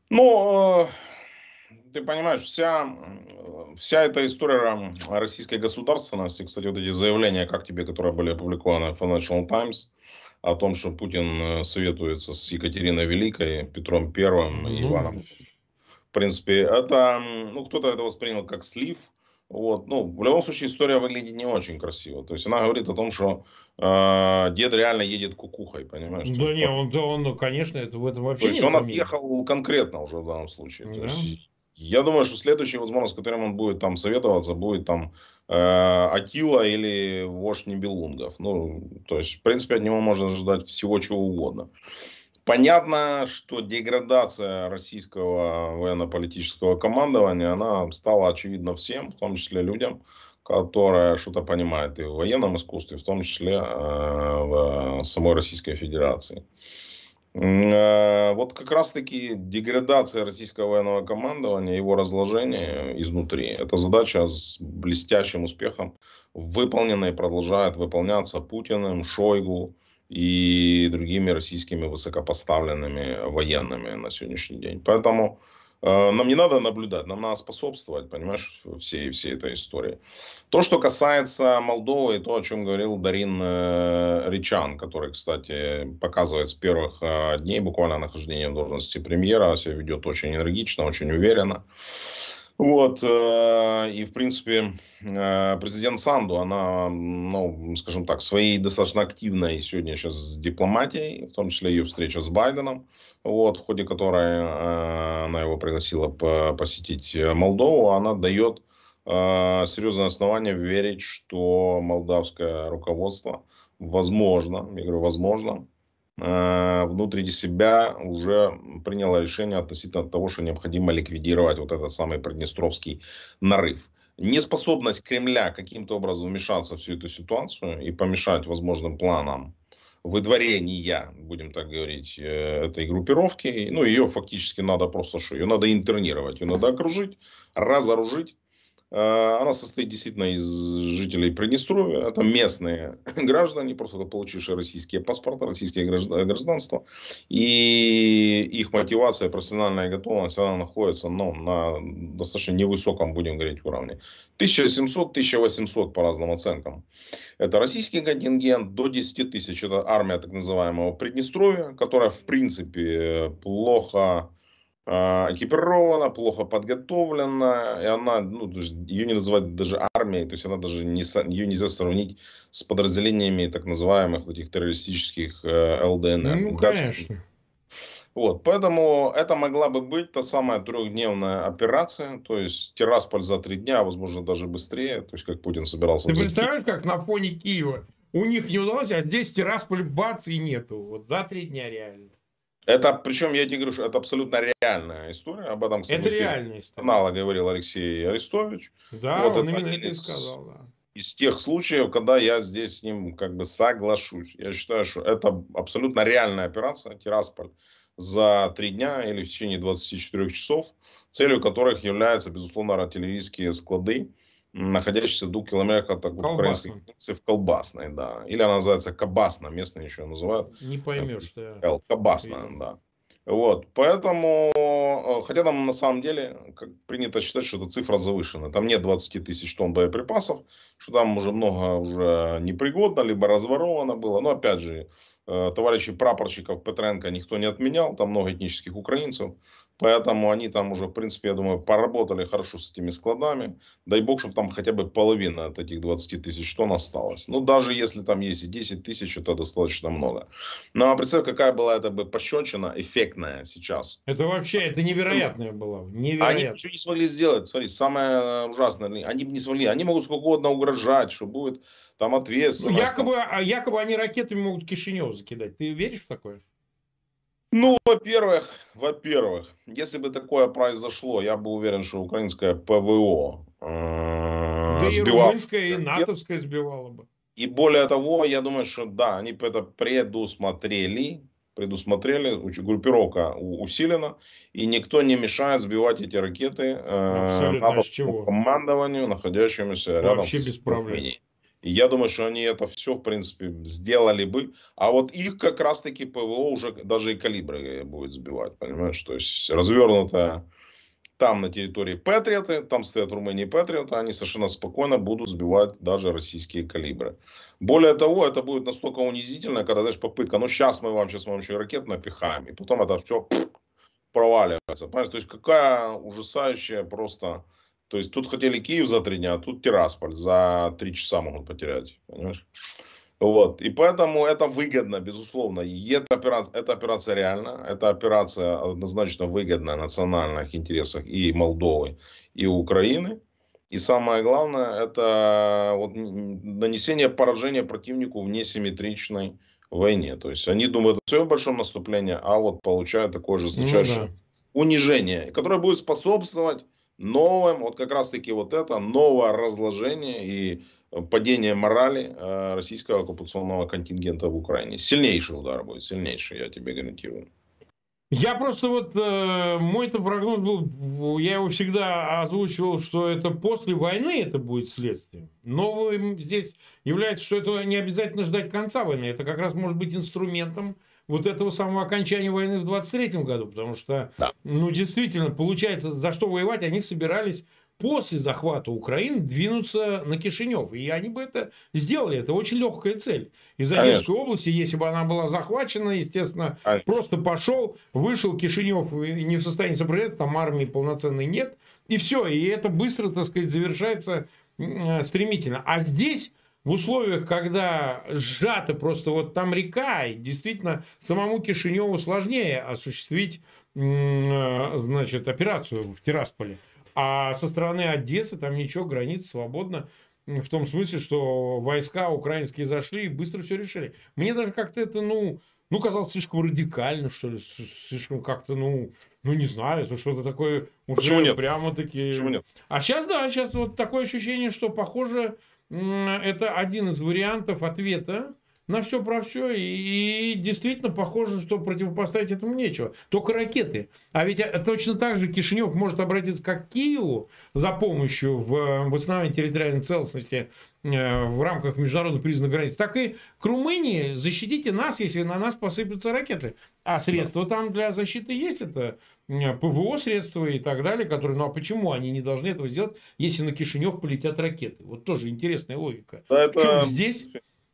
Ну, э, ты понимаешь, вся, вся эта история российской государственности, кстати, вот эти заявления, как тебе, которые были опубликованы в Financial Times, о том, что Путин э, советуется с Екатериной Великой, Петром Первым, mm-hmm. Иваном. В принципе, это, ну, кто-то это воспринял как слив, вот, ну, в любом случае история выглядит не очень красиво. То есть она говорит о том, что э, дед реально едет кукухой, понимаешь? Да не, он, да, он, конечно, это в этом вообще. То есть он отъехал конкретно уже в данном случае. Да. То есть я думаю, что следующая возможность, с которым он будет там советоваться, будет там э, Атила или вождь Нибелунгов. Ну, то есть, в принципе, от него можно ожидать всего чего угодно. Понятно, что деградация российского военно-политического командования, она стала очевидна всем, в том числе людям, которые что-то понимают и в военном искусстве, в том числе э, в самой Российской Федерации. Э, вот как раз-таки деградация российского военного командования, его разложение изнутри, это задача с блестящим успехом выполнена и продолжает выполняться Путиным, Шойгу и другими российскими высокопоставленными военными на сегодняшний день. Поэтому Э, нам не надо наблюдать, нам надо способствовать, понимаешь, всей, всей этой истории. То, что касается Молдовы, и то, о чем говорил Дарин э, Ричан, который, кстати, показывает с первых э, дней буквально нахождения в должности премьера, себя ведет очень энергично, очень уверенно. Вот, э, и, в принципе, э, президент Санду, она, ну, скажем так, своей достаточно активной сегодня сейчас дипломатией, в том числе ее встреча с Байденом, вот, в ходе которой э, она его пригласила посетить Молдову, она дает серьезное основание верить, что молдавское руководство, возможно, я говорю, возможно, внутри себя уже приняло решение относительно того, что необходимо ликвидировать вот этот самый Приднестровский нарыв. Неспособность Кремля каким-то образом вмешаться в всю эту ситуацию и помешать возможным планам выдворения, будем так говорить, э, этой группировки, ну, ее фактически надо просто что? Ее надо интернировать, ее надо окружить, разоружить, Э, она состоит действительно из жителей Приднестровья. Это местные граждане, просто получившие российские паспорты, российские гражданства. И их мотивация, профессиональная готовность, она находится ну, на достаточно невысоком, будем говорить, уровне. 1700-1800 по разным оценкам. Это российский контингент, до 10 тысяч. Это армия так называемого Приднестровья, которая в принципе плохо а, экипирована, плохо подготовлена, и она, ну, ее не называть даже армией, то есть она даже не, ее нельзя сравнить с подразделениями так называемых этих террористических э, ЛДНР. Ну, конечно. Вот, поэтому это могла бы быть та самая трехдневная операция, то есть Тирасполь за три дня, возможно, даже быстрее, то есть как Путин собирался. Ты представляешь, как на фоне Киева у них не удалось, а здесь Тирасполь бац и нету. Вот за три дня реально. Это, причем я тебе говорю, что это абсолютно реальная история. Об этом, кстати, это реальная история. канала говорил Алексей Арестович. Да, вот он именно это и сказал. Да. Из тех случаев, когда я здесь с ним как бы соглашусь. Я считаю, что это абсолютно реальная операция Тирасполь за три дня или в течение 24 часов, целью которых являются, безусловно, артиллерийские склады, находящийся в двух километрах от украинской границы в Колбасной, да. Или она называется Кабасна, местные еще называют. Не поймешь, что Кабасна, да. Вот, поэтому, э, хотя там на самом деле, как принято считать, что эта цифра завышена. Там нет 20 тысяч тонн боеприпасов, что там уже много уже непригодно, либо разворовано было. Но опять же, товарищей прапорщиков Петренко никто не отменял, там много этнических украинцев. Поэтому они там уже, в принципе, я думаю, поработали хорошо с этими складами. Дай бог, чтобы там хотя бы половина от этих 20 тысяч тонн осталось. Ну, даже если там есть и 10 тысяч, это достаточно много. Ну, а представь, какая была это бы пощечина эффектная сейчас. Это вообще, это невероятное было. Невероятно. Они ничего не смогли сделать. Смотри, самое ужасное, они бы не смогли. Они могут сколько угодно угрожать, что будет там ответственность. Ну, якобы, там... якобы они ракетами могут Кишинев закидать. Ты веришь в такое? Ну, во-первых, во-первых, если бы такое произошло, я бы уверен, что украинское ПВО э, да и румынское, и натовское сбивало бы. И более того, я думаю, что да, они это предусмотрели, предусмотрели, группировка усилена, и никто не мешает сбивать эти ракеты э, Абсолютно, э, командованию, находящемуся рядом Вообще с без проблем. И я думаю, что они это все, в принципе, сделали бы. А вот их как раз-таки ПВО уже даже и калибры будет сбивать, понимаешь? То есть развернутая там на территории Патриоты, там стоят Румынии Патриоты, они совершенно спокойно будут сбивать даже российские калибры. Более того, это будет настолько унизительно, когда, знаешь, попытка, ну сейчас мы вам, сейчас мы вам еще ракет напихаем, и потом это все проваливается. Понимаешь? То есть какая ужасающая просто то есть тут хотели Киев за три дня, а тут Тирасполь за три часа могут потерять. Понимаешь? Вот. И поэтому это выгодно, безусловно. И эта операция, эта операция реальна. Эта операция однозначно выгодна национальных интересах и Молдовы, и Украины. И самое главное, это вот нанесение поражения противнику в несимметричной войне. То есть они думают о своем большом наступлении, а вот получают такое же жесточайшее ну, да. унижение, которое будет способствовать новым, вот как раз таки вот это новое разложение и падение морали э, российского оккупационного контингента в Украине. Сильнейший удар будет, сильнейший, я тебе гарантирую. Я просто вот, э, мой это прогноз был, я его всегда озвучивал, что это после войны это будет следствием. Но здесь является, что это не обязательно ждать конца войны. Это как раз может быть инструментом вот этого самого окончания войны в 23 году, потому что, да. ну, действительно, получается, за что воевать они собирались после захвата Украины двинуться на Кишинев. И они бы это сделали. Это очень легкая цель. Из Одесской области, если бы она была захвачена, естественно, Конечно. просто пошел, вышел Кишинев не в состоянии сопротивляться, там армии полноценной нет. И все. И это быстро, так сказать, завершается э, стремительно. А здесь в условиях, когда сжато просто вот там река, и действительно самому Кишиневу сложнее осуществить э, значит, операцию в Тирасполе. А со стороны Одессы там ничего, граница свободна. В том смысле, что войска украинские зашли и быстро все решили. Мне даже как-то это, ну, ну, казалось слишком радикально, что ли, слишком как-то, ну, ну, не знаю, это что-то такое уже Почему нет? прямо-таки... Почему нет? А сейчас, да, сейчас вот такое ощущение, что, похоже, это один из вариантов ответа на все про все. И, действительно похоже, что противопоставить этому нечего. Только ракеты. А ведь э, точно так же Кишинев может обратиться как к Киеву за помощью в восстановлении территориальной целостности э, в рамках международно признанных границ, так и к Румынии защитите нас, если на нас посыпятся ракеты. А средства да. там для защиты есть. Это э, ПВО средства и так далее, которые, ну а почему они не должны этого сделать, если на Кишинев полетят ракеты? Вот тоже интересная логика. Да, это... В чем здесь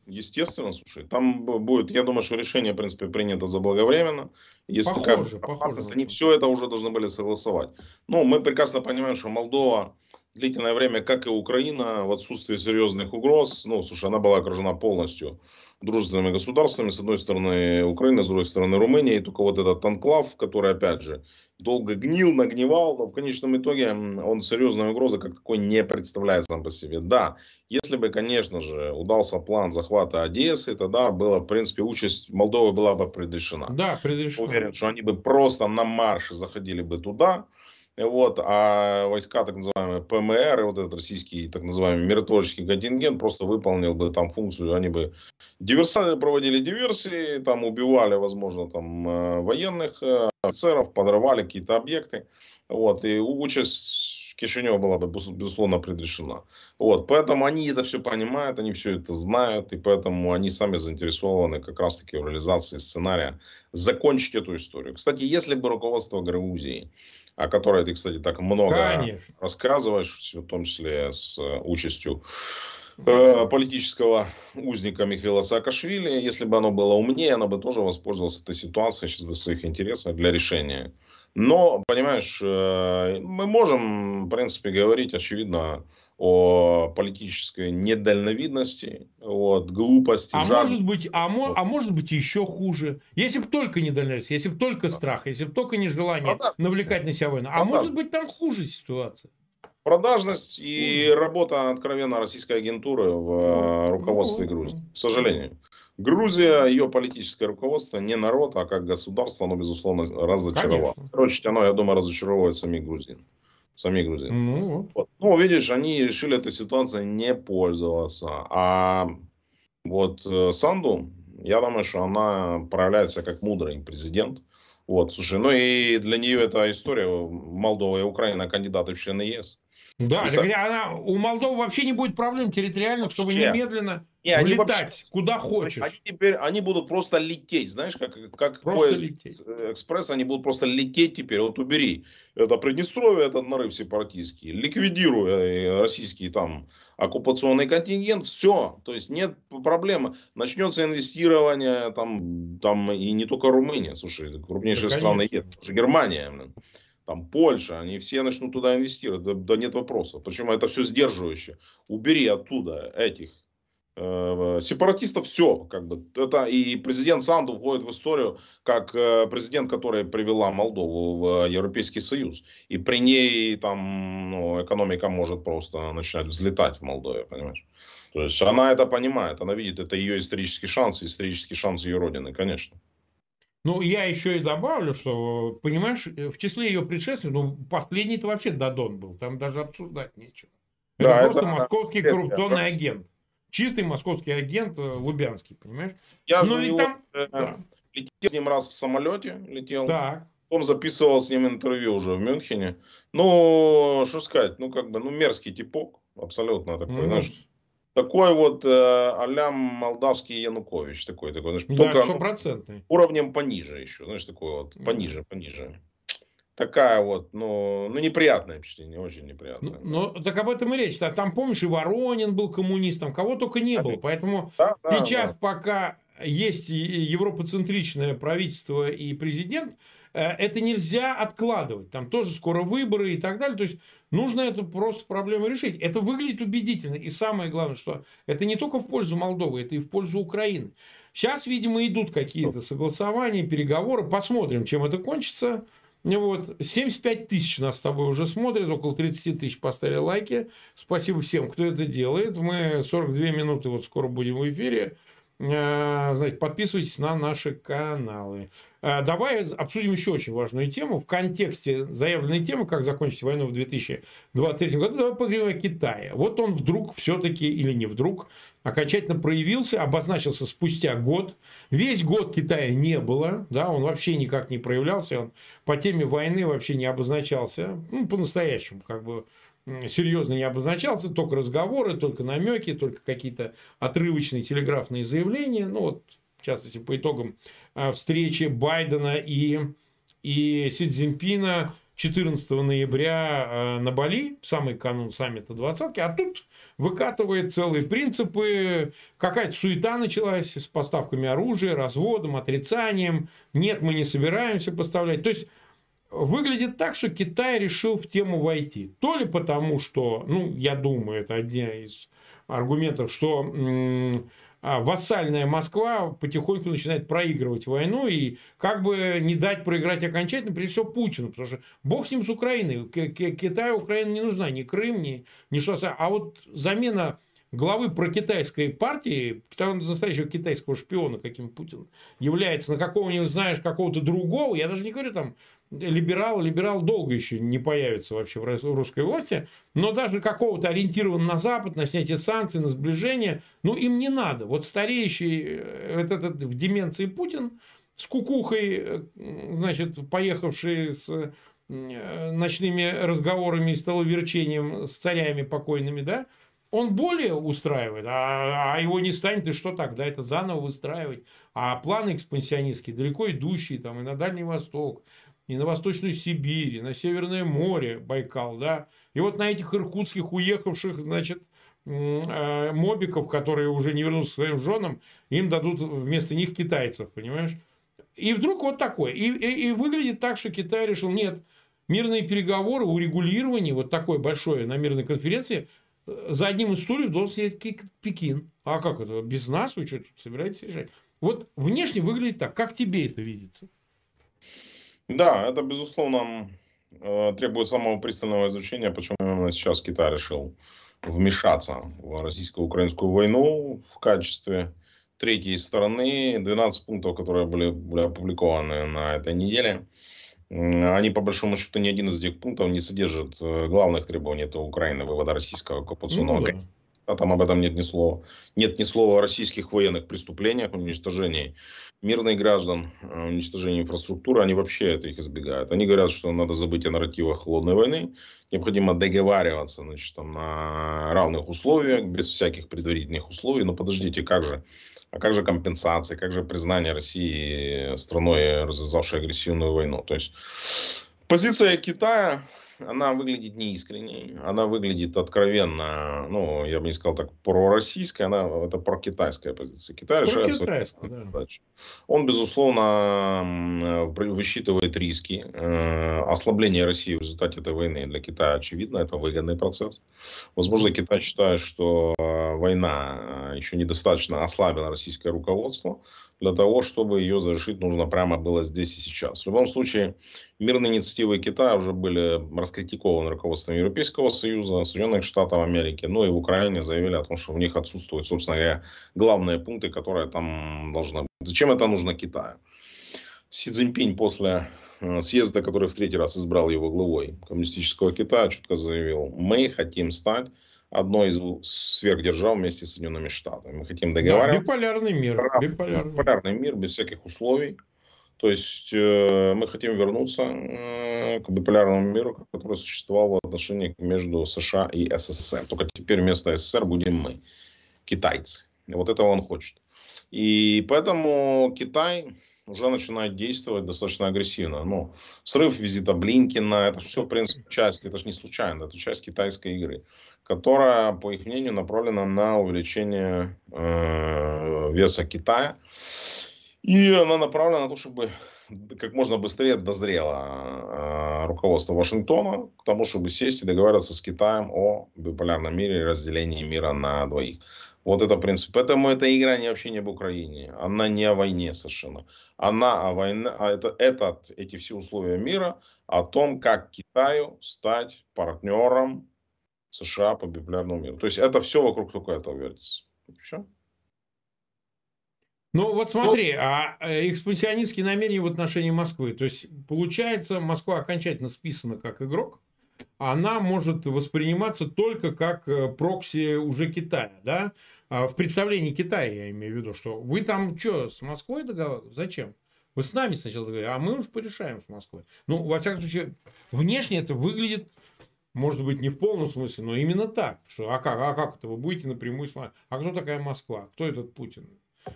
Естественно, слушай, там будет, я думаю, что решение, в принципе, принято заблаговременно. Если похоже, как, похоже. Они все это уже должны были согласовать. Ну, мы прекрасно понимаем, что Молдова длительное время, как и Украина, в отсутствии серьезных угроз, ну, слушай, она была окружена полностью дружественными государствами, с одной стороны Украина, с другой стороны Румыния, и только вот этот анклав, который, опять же, долго гнил, нагнивал, но в конечном итоге он серьезной угрозы как такой не представляет сам по себе. Да, если бы, конечно же, удался план захвата Одессы, тогда была, в принципе, участь Молдовы была бы предрешена. Да, предрешена. Уверен, что они бы просто на марше заходили бы туда, вот, а войска, так называемые ПМР, вот этот российский так называемый миротворческий контингент просто выполнил бы там функцию, они бы диверсанты проводили диверсии, там убивали, возможно, там э, военных э, офицеров, подрывали какие-то объекты, вот, и участь Кишинева была бы, безусловно, предрешена. Вот, поэтому они это все понимают, они все это знают, и поэтому они сами заинтересованы как раз-таки в реализации сценария закончить эту историю. Кстати, если бы руководство Грузии о которой ты, кстати, так много Конечно. рассказываешь, в том числе с э, участью э, политического узника Михаила Саакашвили. Если бы оно было умнее, оно бы тоже воспользовалось этой ситуацией сейчас в своих интересах для решения. Но, понимаешь, э, мы можем, в принципе, говорить, очевидно, о политической недальновидности, вот, глупости. А может быть, а, мо, а может быть еще хуже. Если бы только недальновидность, если бы только да. страх, если бы только нежелание Продажность. навлекать на себя войну. А может быть там хуже ситуация. Продажность и работа откровенно российской агентуры в э, ну, руководстве ну, Грузии. К сожалению. Грузия, ее политическое руководство, не народ, а как государство, оно, безусловно, разочаровало. Конечно. Короче, оно, я думаю, разочаровывает самих грузин сами грузины. Ну, вот. ну, видишь, они решили этой ситуацией не пользоваться. А вот э, Санду, я думаю, что она проявляется как мудрый президент. Вот, слушай, ну и для нее эта история, Молдова и Украина кандидаты в члены ЕС. Да, так, она, у Молдовы вообще не будет проблем территориальных, чтобы немедленно не, они летать вообще, куда хочешь. Они теперь они будут просто лететь, знаешь, как, как просто поезд лететь. экспресс, они будут просто лететь теперь. Вот убери это Приднестровье, этот нарыв сепаратистский, ликвидируя э, российский там оккупационный контингент, все, то есть нет проблемы. Начнется инвестирование там, там и не только Румыния, слушай, крупнейшие да, страны есть, Германия, там Польша, они все начнут туда инвестировать, да, да нет вопросов. Причем это все сдерживающе. Убери оттуда этих э, сепаратистов, все. Как бы, это, и президент Санду входит в историю как э, президент, который привела Молдову в Европейский Союз. И при ней там ну, экономика может просто начинать взлетать в Молдове, понимаешь? То есть она это понимает, она видит, это ее исторический шанс, исторический шанс ее родины, конечно. Ну, я еще и добавлю, что, понимаешь, в числе ее предшественников, ну, последний-то вообще Дадон был, там даже обсуждать нечего. Это да, просто это, московский это, коррупционный это, агент. Чистый московский агент э, Лубянский, понимаешь? Я ну, же него, там... э, да. летел с ним раз в самолете, летел. Так. Он записывал с ним интервью уже в Мюнхене. Ну, что сказать, ну, как бы, ну, мерзкий типок, абсолютно такой, ну, знаешь, такой вот э, а молдавский Янукович такой, такой, знаешь, да, только стопроцентный. уровнем пониже еще, знаешь, такой вот, пониже, пониже. Такая вот, ну, ну неприятное впечатление, очень неприятное. Ну, ну, так об этом и речь. Там, помнишь, и Воронин был коммунистом, кого только не было. Поэтому да, да, сейчас, да. пока есть европоцентричное правительство и президент, это нельзя откладывать. Там тоже скоро выборы и так далее. То есть нужно эту просто проблему решить. Это выглядит убедительно. И самое главное, что это не только в пользу Молдовы, это и в пользу Украины. Сейчас, видимо, идут какие-то согласования, переговоры. Посмотрим, чем это кончится. Вот. 75 тысяч нас с тобой уже смотрят, около 30 тысяч поставили лайки. Спасибо всем, кто это делает. Мы 42 минуты вот скоро будем в эфире. Э, знаете, подписывайтесь на наши каналы. Э, давай обсудим еще очень важную тему. В контексте заявленной темы, как закончить войну в 2023 году, давай поговорим о Китае. Вот он вдруг все-таки, или не вдруг, окончательно проявился, обозначился спустя год. Весь год Китая не было, да, он вообще никак не проявлялся, он по теме войны вообще не обозначался, ну, по-настоящему, как бы серьезно не обозначался, только разговоры, только намеки, только какие-то отрывочные телеграфные заявления. Ну, вот, в частности, по итогам а, встречи Байдена и, и Си Цзиньпина 14 ноября э, на Бали, самый канун саммита двадцатки, а тут выкатывает целые принципы, какая-то суета началась с поставками оружия, разводом, отрицанием, нет, мы не собираемся поставлять. То есть, выглядит так, что Китай решил в тему войти. То ли потому, что, ну, я думаю, это один из аргументов, что а вассальная Москва потихоньку начинает проигрывать войну и как бы не дать проиграть окончательно, прежде всего Путину, потому что бог с ним с Украиной. Китаю Украина не нужна, ни Крым, ни, ни что А вот замена главы прокитайской партии, настоящего китайского шпиона, каким Путин является, на какого-нибудь, знаешь, какого-то другого, я даже не говорю там либерал, либерал долго еще не появится вообще в русской власти, но даже какого-то ориентированного на Запад, на снятие санкций, на сближение, ну, им не надо. Вот стареющий э, этот, этот в деменции Путин с кукухой, э, значит, поехавший с э, ночными разговорами и столоверчением с царями покойными, да, он более устраивает, а, а его не станет, и что тогда? Это заново выстраивать. А планы экспансионистские, далеко идущие, там, и на Дальний Восток, и на Восточную Сибирь, и на Северное море, Байкал, да. И вот на этих иркутских уехавших, значит, э, мобиков, которые уже не вернутся к своим женам, им дадут вместо них китайцев, понимаешь? И вдруг вот такое. И, и, и выглядит так, что Китай решил, нет, мирные переговоры, урегулирование, вот такое большое на мирной конференции, э, за одним из стульев должен сидеть Пекин. А как это? Без нас вы что собираетесь решать? Вот внешне выглядит так. Как тебе это видится? Да, это, безусловно, э, требует самого пристального изучения, почему именно сейчас Китай решил вмешаться в российско-украинскую войну в качестве третьей стороны. 12 пунктов, которые были, были опубликованы на этой неделе, они, по большому счету, ни один из этих пунктов не содержит э, главных требований этого Украины вывода российского оккупационного ну, да а там об этом нет ни слова. Нет ни слова о российских военных преступлениях, уничтожении мирных граждан, уничтожении инфраструктуры. Они вообще это их избегают. Они говорят, что надо забыть о нарративах холодной войны. Необходимо договариваться значит, там, на равных условиях, без всяких предварительных условий. Но подождите, как же? А как же компенсация, как же признание России страной, развязавшей агрессивную войну? То есть позиция Китая она выглядит неискренней, она выглядит откровенно, ну, я бы не сказал так, пророссийская, она, это про китайская позиция. Китай решает свои да. Он, безусловно, высчитывает риски. Э, ослабление России в результате этой войны для Китая очевидно, это выгодный процесс. Возможно, Китай считает, что э, война э, еще недостаточно ослабила российское руководство, для того, чтобы ее завершить, нужно прямо было здесь и сейчас. В любом случае, мирные инициативы Китая уже были раскритикованы руководством Европейского Союза, Соединенных Штатов Америки, ну и в Украине заявили о том, что в них отсутствуют, собственно говоря, главные пункты, которые там должны быть. Зачем это нужно Китаю? Си Цзиньпинь после э, съезда, который в третий раз избрал его главой коммунистического Китая, четко заявил, мы хотим стать одной из сверхдержав вместе с Соединенными Штатами. Мы хотим договариваться. Да, биполярный мир. Биполярный. биполярный мир без всяких условий. То есть э, мы хотим вернуться э, к биполярному миру, который существовал в отношениях между США и СССР. Только теперь вместо СССР будем мы, китайцы. И вот этого он хочет. И поэтому Китай уже начинает действовать достаточно агрессивно. Ну, срыв визита Блинкина, это все, в принципе, часть, это же не случайно, это часть китайской игры, которая, по их мнению, направлена на увеличение э, веса Китая. И она направлена на то, чтобы как можно быстрее дозрело э, руководство Вашингтона к тому, чтобы сесть и договариваться с Китаем о биполярном мире и разделении мира на двоих. Вот это принцип. Поэтому эта игра не вообще не об Украине. Она не о войне совершенно. Она о войне, а это, это, эти все условия мира о том, как Китаю стать партнером США по биполярному миру. То есть это все вокруг только этого вертится. Все. Ну вот смотри, а э, экспансионистские намерения в отношении Москвы. То есть получается, Москва окончательно списана как игрок, она может восприниматься только как э, прокси уже Китая, да? А в представлении Китая я имею в виду, что вы там что, с Москвой договариваетесь? Зачем? Вы с нами сначала договариваетесь, а мы уж порешаем с Москвой. Ну, во всяком случае, внешне это выглядит, может быть, не в полном смысле, но именно так. Что, а, как, а как это? Вы будете напрямую с? А кто такая Москва? Кто этот Путин?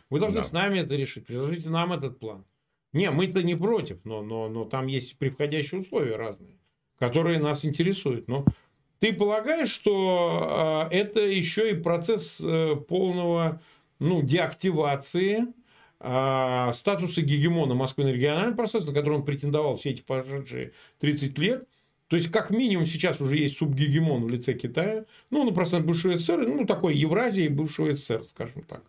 Вы должны да. с нами это решить. Предложите нам этот план. Не, мы-то не против, но, но, но там есть превходящие условия разные. которые нас интересуют. Но ты полагаешь, что э, это еще и процесс э, полного ну, деактивации э, статуса гегемона Москвы на региональном пространстве, на который он претендовал все эти прошедшие 30 лет? То есть, как минимум, сейчас уже есть субгегемон в лице Китая, ну, на пространстве бывшего СССР, ну, такой Евразии бывшего СССР, скажем так.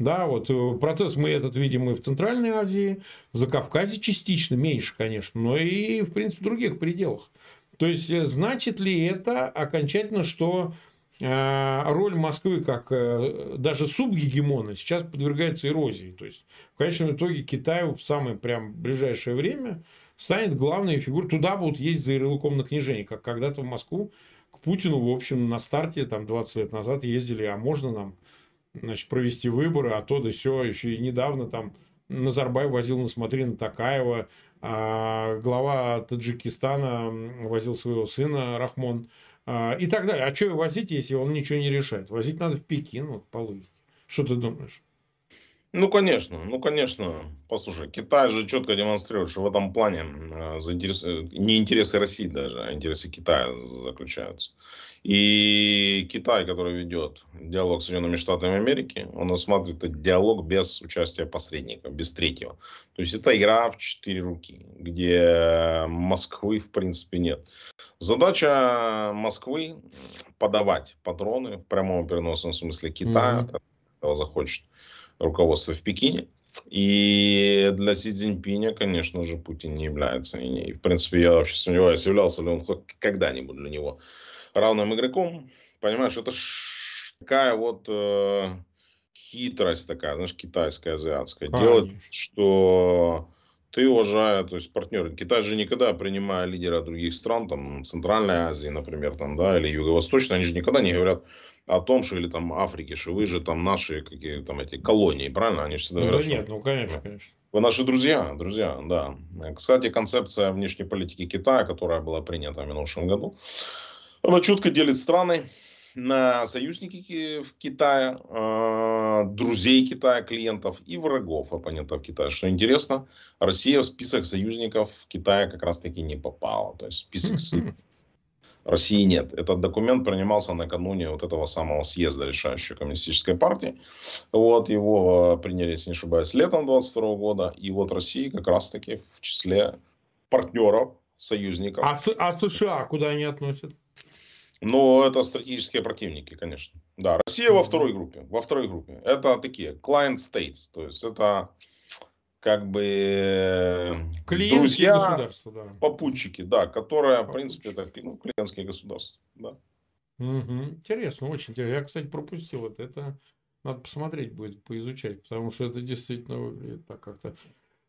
Да, вот э, процесс мы этот видим и в Центральной Азии, в Закавказье частично, меньше, конечно, но и, в принципе, в других пределах. То есть, э, значит ли это окончательно, что э, роль Москвы как даже субгегемона сейчас подвергается эрозии. То есть, в конечном итоге Китаю в самое прям ближайшее время станет главной фигурой. Туда будут ездить за ярлыком на княжение, как когда-то в Москву к Путину, в общем, на старте там 20 лет назад ездили, а можно нам значит, провести выборы, а то да все, еще и недавно там Назарбаев возил на смотри на Такаева, а глава Таджикистана возил своего сына Рахмон а, и так далее. А что возить, если он ничего не решает? Возить надо в Пекин, вот по логике. Что ты думаешь? Ну, конечно, ну, конечно. Послушай, Китай же четко демонстрирует, что в этом плане э, заинтерес... Не интересы России даже, а интересы Китая заключаются. И Китай, который ведет диалог с Соединенными Штатами Америки, он осматривает этот диалог без участия посредника, без третьего. То есть это игра в четыре руки, где Москвы в принципе нет. Задача Москвы подавать патроны в прямом переносном смысле Китая, mm-hmm. кто захочет руководства в Пекине. И для Си Цзиньпиня, конечно же, Путин не является. И, в принципе, я вообще сомневаюсь, являлся ли он хоть когда-нибудь для него равным игроком. Понимаешь, это такая вот э, хитрость такая, знаешь, китайская, азиатская. Конечно. Делать, что ты, уважая, то есть партнеры, Китай же никогда, принимая лидера других стран, там, Центральной Азии, например, там, да, или Юго-Восточной, они же никогда не говорят, о том, что или там Африки, что вы же там наши какие там эти колонии, правильно? Они всегда ну, говорят, да нет, ну конечно, конечно. Вы наши друзья, друзья, да. Кстати, концепция внешней политики Китая, которая была принята в минувшем году, она четко делит страны на союзники в Китае, э, друзей Китая, клиентов и врагов оппонентов Китая. Что интересно, Россия в список союзников Китая как раз таки не попала. То есть список России нет. Этот документ принимался накануне вот этого самого съезда решающей коммунистической партии. Вот его э, приняли, если не ошибаюсь, летом 22 года. И вот Россия как раз-таки в числе партнеров, союзников. А, а США куда они относят? Но это стратегические противники, конечно. Да, Россия во второй группе. Во второй группе. Это такие client states. То есть это как бы э, друзья, государства, да. попутчики, да, которые, попутчики. в принципе, это ну, клиентские государства. Да. Угу. Интересно, очень интересно. Я, кстати, пропустил это. Это надо посмотреть будет, поизучать, потому что это действительно выглядит так как-то.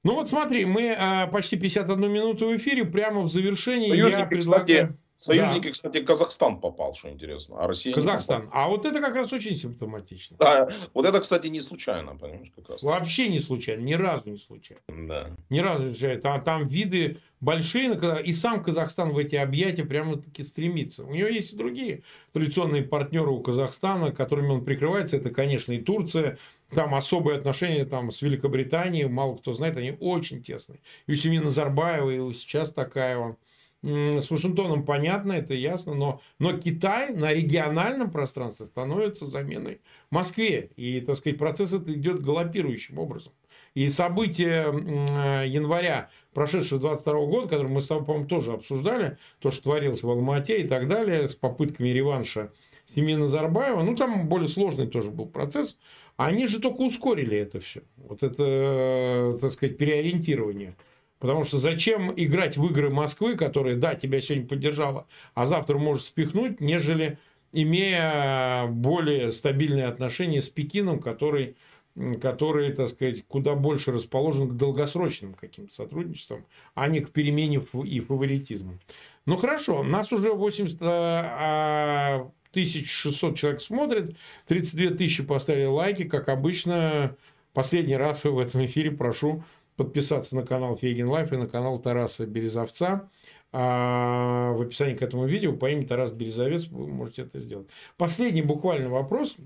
Ну вот смотри, мы а, почти 51 минуту в эфире, прямо в завершении Союзники, я предлагаю... Кстати, Союзники, да. кстати, Казахстан попал, что интересно, а Россия Казахстан. А вот это как раз очень симптоматично. Да, вот это, кстати, не случайно, понимаешь, как раз. Вообще не случайно, ни разу не случайно. Да. Ни разу не случайно. Там, там виды большие, и сам Казахстан в эти объятия прямо-таки стремится. У него есть и другие традиционные партнеры у Казахстана, которыми он прикрывается. Это, конечно, и Турция. Там особые отношения там, с Великобританией, мало кто знает, они очень тесные. И у семьи Назарбаева, и сейчас такая он с Вашингтоном понятно, это ясно, но, но Китай на региональном пространстве становится заменой Москве. И, так сказать, процесс это идет галопирующим образом. И события января прошедшего 22 года, которые мы с тобой, по-моему, тоже обсуждали, то, что творилось в Алмате и так далее, с попытками реванша семьи Назарбаева, ну, там более сложный тоже был процесс, они же только ускорили это все. Вот это, так сказать, переориентирование Потому что зачем играть в игры Москвы, которая, да, тебя сегодня поддержала, а завтра может спихнуть, нежели имея более стабильные отношения с Пекином, который, который, так сказать, куда больше расположен к долгосрочным каким-то сотрудничествам, а не к перемене и фаворитизму. Ну хорошо, нас уже 80 1600 человек смотрят, 32 тысячи поставили лайки, как обычно. Последний раз в этом эфире прошу подписаться на канал Фейгин Live и на канал Тараса Березовца. А в описании к этому видео по имени Тарас Березовец вы можете это сделать. Последний буквально вопрос.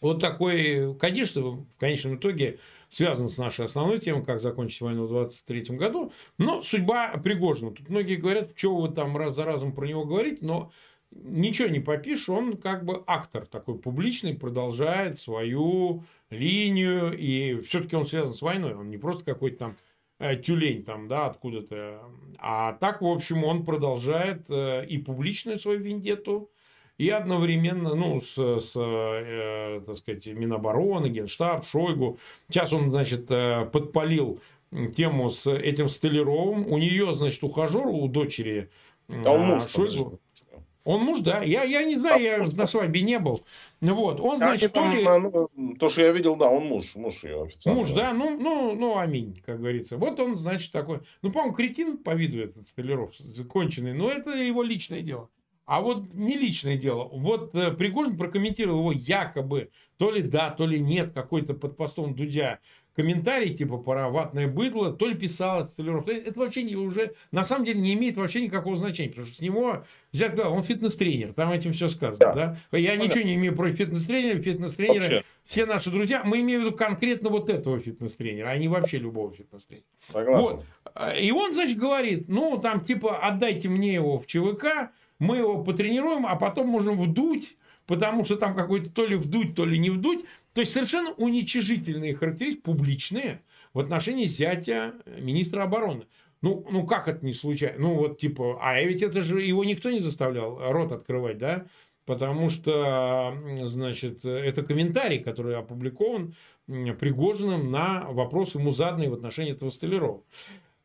Вот такой, конечно, в конечном итоге связан с нашей основной темой, как закончить войну в 23 году. Но судьба Пригожина. Тут многие говорят, что вы там раз за разом про него говорите, но ничего не попишешь, он как бы актор такой публичный, продолжает свою линию, и все-таки он связан с войной, он не просто какой-то там э, тюлень там, да, откуда-то, а так, в общем, он продолжает э, и публичную свою вендетту, и одновременно, ну, с, с э, так сказать, Минобороны, Генштаб, Шойгу. Сейчас он, значит, э, подпалил тему с этим Столяровым. У нее, значит, ухажер, у дочери а Шойгу. Он муж, да. Я, я не знаю, я на свадьбе не был. Вот. Он, значит, то ли... Ну, то, что я видел, да, он муж. Муж ее официально. Муж, да. Ну, ну, ну, аминь, как говорится. Вот он, значит, такой... Ну, по-моему, кретин по виду этот Столяров, конченый. Но это его личное дело. А вот не личное дело. Вот э, Пригожин прокомментировал его якобы, то ли да, то ли нет, какой-то под постом Дудя комментарий, типа про ватное быдло, то ли писал от Столяров. Это вообще не, уже, на самом деле, не имеет вообще никакого значения, потому что с него взять, да, он фитнес-тренер, там этим все сказано, да. да? Я ну, ничего да. не имею против фитнес-тренера, фитнес-тренеры, все наши друзья, мы имеем в виду конкретно вот этого фитнес-тренера, а не вообще любого фитнес-тренера. Вот. И он, значит, говорит, ну, там, типа, отдайте мне его в ЧВК, мы его потренируем, а потом можем вдуть, потому что там какой-то то ли вдуть, то ли не вдуть. То есть совершенно уничижительные характеристики, публичные, в отношении зятя министра обороны. Ну, ну как это не случайно? Ну вот типа, а ведь это же его никто не заставлял рот открывать, да? Потому что, значит, это комментарий, который опубликован Пригожиным на вопрос ему заданный в отношении этого Столярова.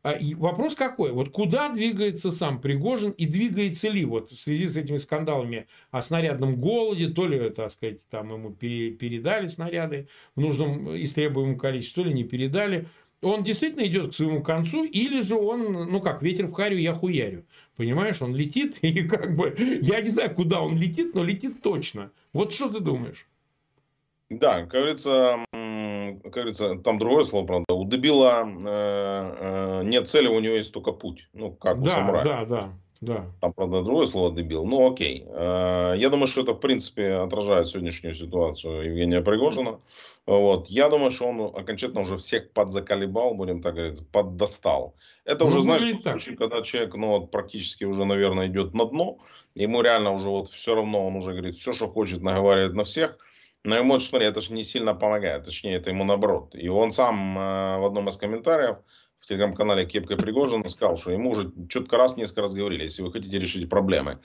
А, и вопрос какой? Вот куда двигается сам Пригожин и двигается ли вот в связи с этими скандалами о снарядном голоде, то ли, так сказать, там ему пере, передали снаряды в нужном истребуемом количестве, то ли не передали. Он действительно идет к своему концу, или же он, ну как, ветер в харю, я хуярю. Понимаешь, он летит, и как бы, я не знаю, куда он летит, но летит точно. Вот что ты думаешь? Да, как говорится, как говорится, там другое слово, правда. У дебила э, э, нет цели, у него есть только путь. Ну, как у да, самурая. Да, да, да. Там, правда, другое слово дебил. Ну, окей. Э, я думаю, что это, в принципе, отражает сегодняшнюю ситуацию Евгения Пригожина. Вот. Я думаю, что он окончательно уже всех подзаколебал, будем так говорить, поддостал. Это ну, уже, знаешь, тот случай, когда человек, ну, вот, практически уже, наверное, идет на дно. Ему реально уже вот все равно, он уже говорит, все, что хочет, наговаривает на всех – но ему, смотри, это же не сильно помогает, точнее, это ему наоборот. И он сам э, в одном из комментариев в телеграм-канале Кепка Пригожин сказал, что ему уже четко раз, несколько раз говорили, если вы хотите решить проблемы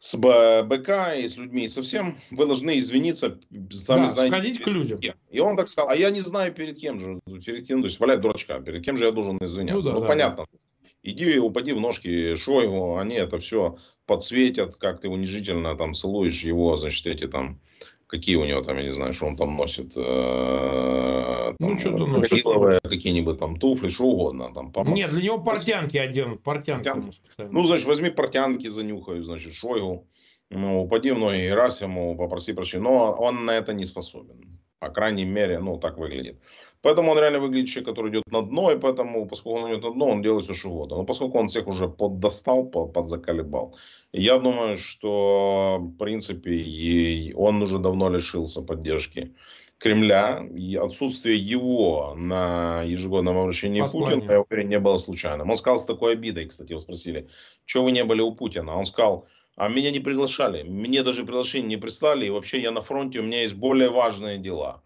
с БК и с людьми совсем, вы должны извиниться. Сами да, знаете, сходить к людям. И он так сказал, а я не знаю перед кем же, перед кем, то есть валяет дурачка, перед кем же я должен извиняться. Ну, да, ну да, понятно. Да. Иди упади в ножки Шойгу, они это все подсветят, как ты унижительно там целуешь его, значит, эти там Какие у него там, я не знаю, что он там носит. Э, ну, что-то носит. Какие-нибудь там туфли, что угодно. Там, пом... Нет, для него портянки оденут. Портянки. портянки. Ну, значит, возьми портянки, занюхай, значит, Шойгу. Ну, упади в ноги Герасиму, попроси прощения. Но он на это не способен. По крайней мере, ну, так выглядит. Поэтому он реально выглядит человек, который идет на дно, и поэтому, поскольку он идет на дно, он делает все, что угодно. Но поскольку он всех уже поддостал, подзаколебал, я думаю, что, в принципе, он уже давно лишился поддержки Кремля. И отсутствие его на ежегодном обращении Послание. Путина, я уверен, не было случайным. Он сказал с такой обидой, кстати, его спросили, что вы не были у Путина? Он сказал, а меня не приглашали. Мне даже приглашение не прислали. И вообще я на фронте, у меня есть более важные дела.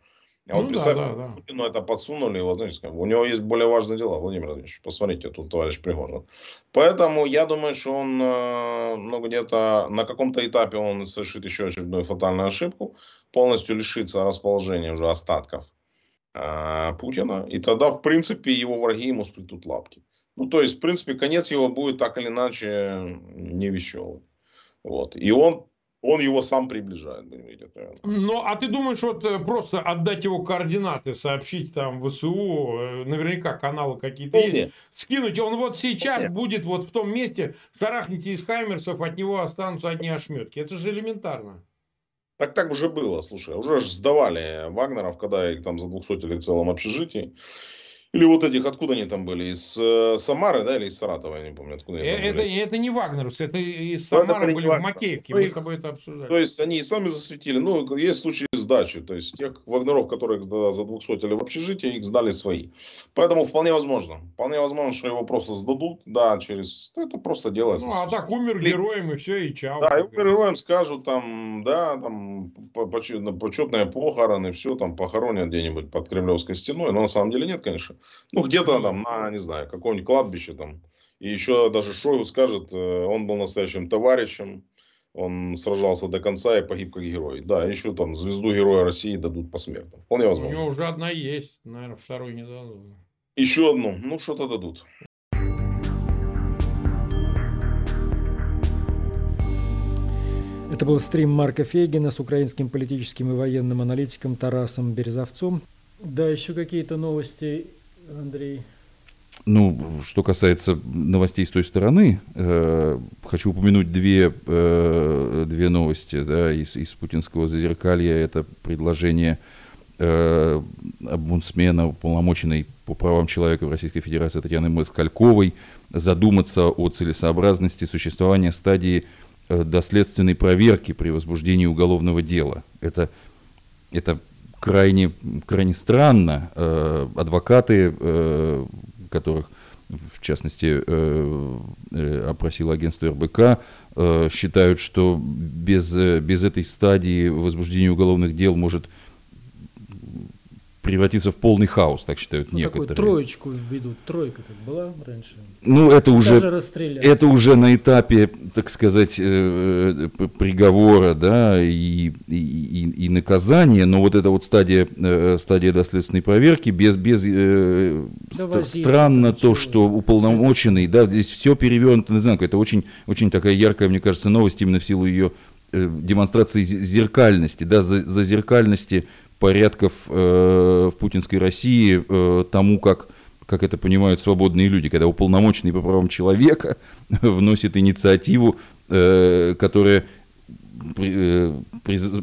А вот ну, представь, да, да, да. Путину это подсунули, вот, у него есть более важные дела, Владимир Владимирович, посмотрите, тут товарищ Пригожин. Поэтому я думаю, что он, э, ну, где-то на каком-то этапе он совершит еще очередную фатальную ошибку, полностью лишится расположения уже остатков э, Путина, и тогда, в принципе, его враги ему сплетут лапки. Ну, то есть, в принципе, конец его будет так или иначе не веселый. Вот. И он он его сам приближает, видеть. Ну, а ты думаешь, вот э, просто отдать его координаты, сообщить там ВСУ, э, наверняка каналы какие-то есть, нет. скинуть, он вот сейчас нет. будет вот в том месте, шарахните из Хаймерсов, от него останутся одни ошметки. Это же элементарно. Так так уже было, слушай, уже же сдавали Вагнеров, когда их там за 200 в целом общежитии. Или вот этих, откуда они там были? Из э, Самары, да, или из Саратова, я не помню, откуда они это, были. Это не Вагнерус, это из Самары были в Макеевке, мы с тобой это обсуждали. То есть они и сами засветили. Ну, есть случаи сдачи. То есть тех вагнеров, которых задвухсотили в общежитии, их сдали свои. Поэтому вполне возможно. Вполне возможно, что его просто сдадут. Да, через... Это просто делается. Ну, а так умер героем и все, и чао. Да, и умер героем скажут там, да, там почетные похороны, все там похоронят где-нибудь под Кремлевской стеной. Но на самом деле нет, конечно. Ну, где-то там на, не знаю, каком-нибудь кладбище там. И еще даже Шойгу скажет, э, он был настоящим товарищем, он сражался до конца и погиб как герой. Да, еще там звезду Героя России дадут посмертно. Вполне возможно. У него уже одна есть, наверное, вторую не дадут. Еще одну, ну что-то дадут. Это был стрим Марка Фейгина с украинским политическим и военным аналитиком Тарасом Березовцом. Да, еще какие-то новости, Андрей? Ну, что касается новостей с той стороны, э, хочу упомянуть две, э, две новости да, из, из путинского зазеркалья. Это предложение э, омбудсмена, уполномоченной по правам человека в Российской Федерации Татьяны Москальковой, задуматься о целесообразности существования стадии э, доследственной проверки при возбуждении уголовного дела. Это, это крайне, крайне странно. Э, адвокаты э, которых, в частности, э, э, опросило агентство РБК, считают, что без, без этой стадии возбуждения уголовных дел может превратиться в полный хаос, так считают ну, некоторые. Такую троечку введут, тройка как была раньше. Ну, это уже, это уже на этапе, так сказать, э, э, приговора, да, и, и, и наказания, но вот эта вот стадия, э, стадия доследственной проверки, без, без да странно то, что уполномоченный, да, здесь все перевернуто, знаю, это очень, очень такая яркая, мне кажется, новость именно в силу ее демонстрации зеркальности, да, за зеркальности порядков э, в путинской России э, тому, как, как это понимают свободные люди, когда уполномоченный по правам человека вносит инициативу, э, которая э,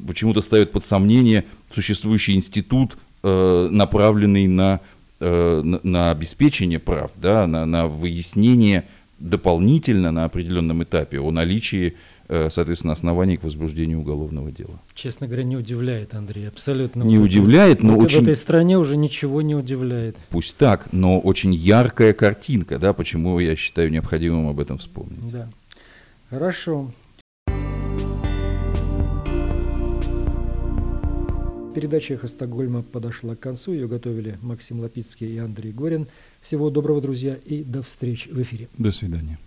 почему-то ставит под сомнение существующий институт, э, направленный на, э, на, на обеспечение прав, да, на, на выяснение дополнительно на определенном этапе о наличии соответственно, оснований к возбуждению уголовного дела. Честно говоря, не удивляет, Андрей, абсолютно. Не вот удивляет, но вот очень... В этой стране уже ничего не удивляет. Пусть так, но очень яркая картинка, да, почему я считаю необходимым об этом вспомнить. Да. Хорошо. Передача «Эхо Стокгольма» подошла к концу. Ее готовили Максим Лапицкий и Андрей Горин. Всего доброго, друзья, и до встречи в эфире. До свидания.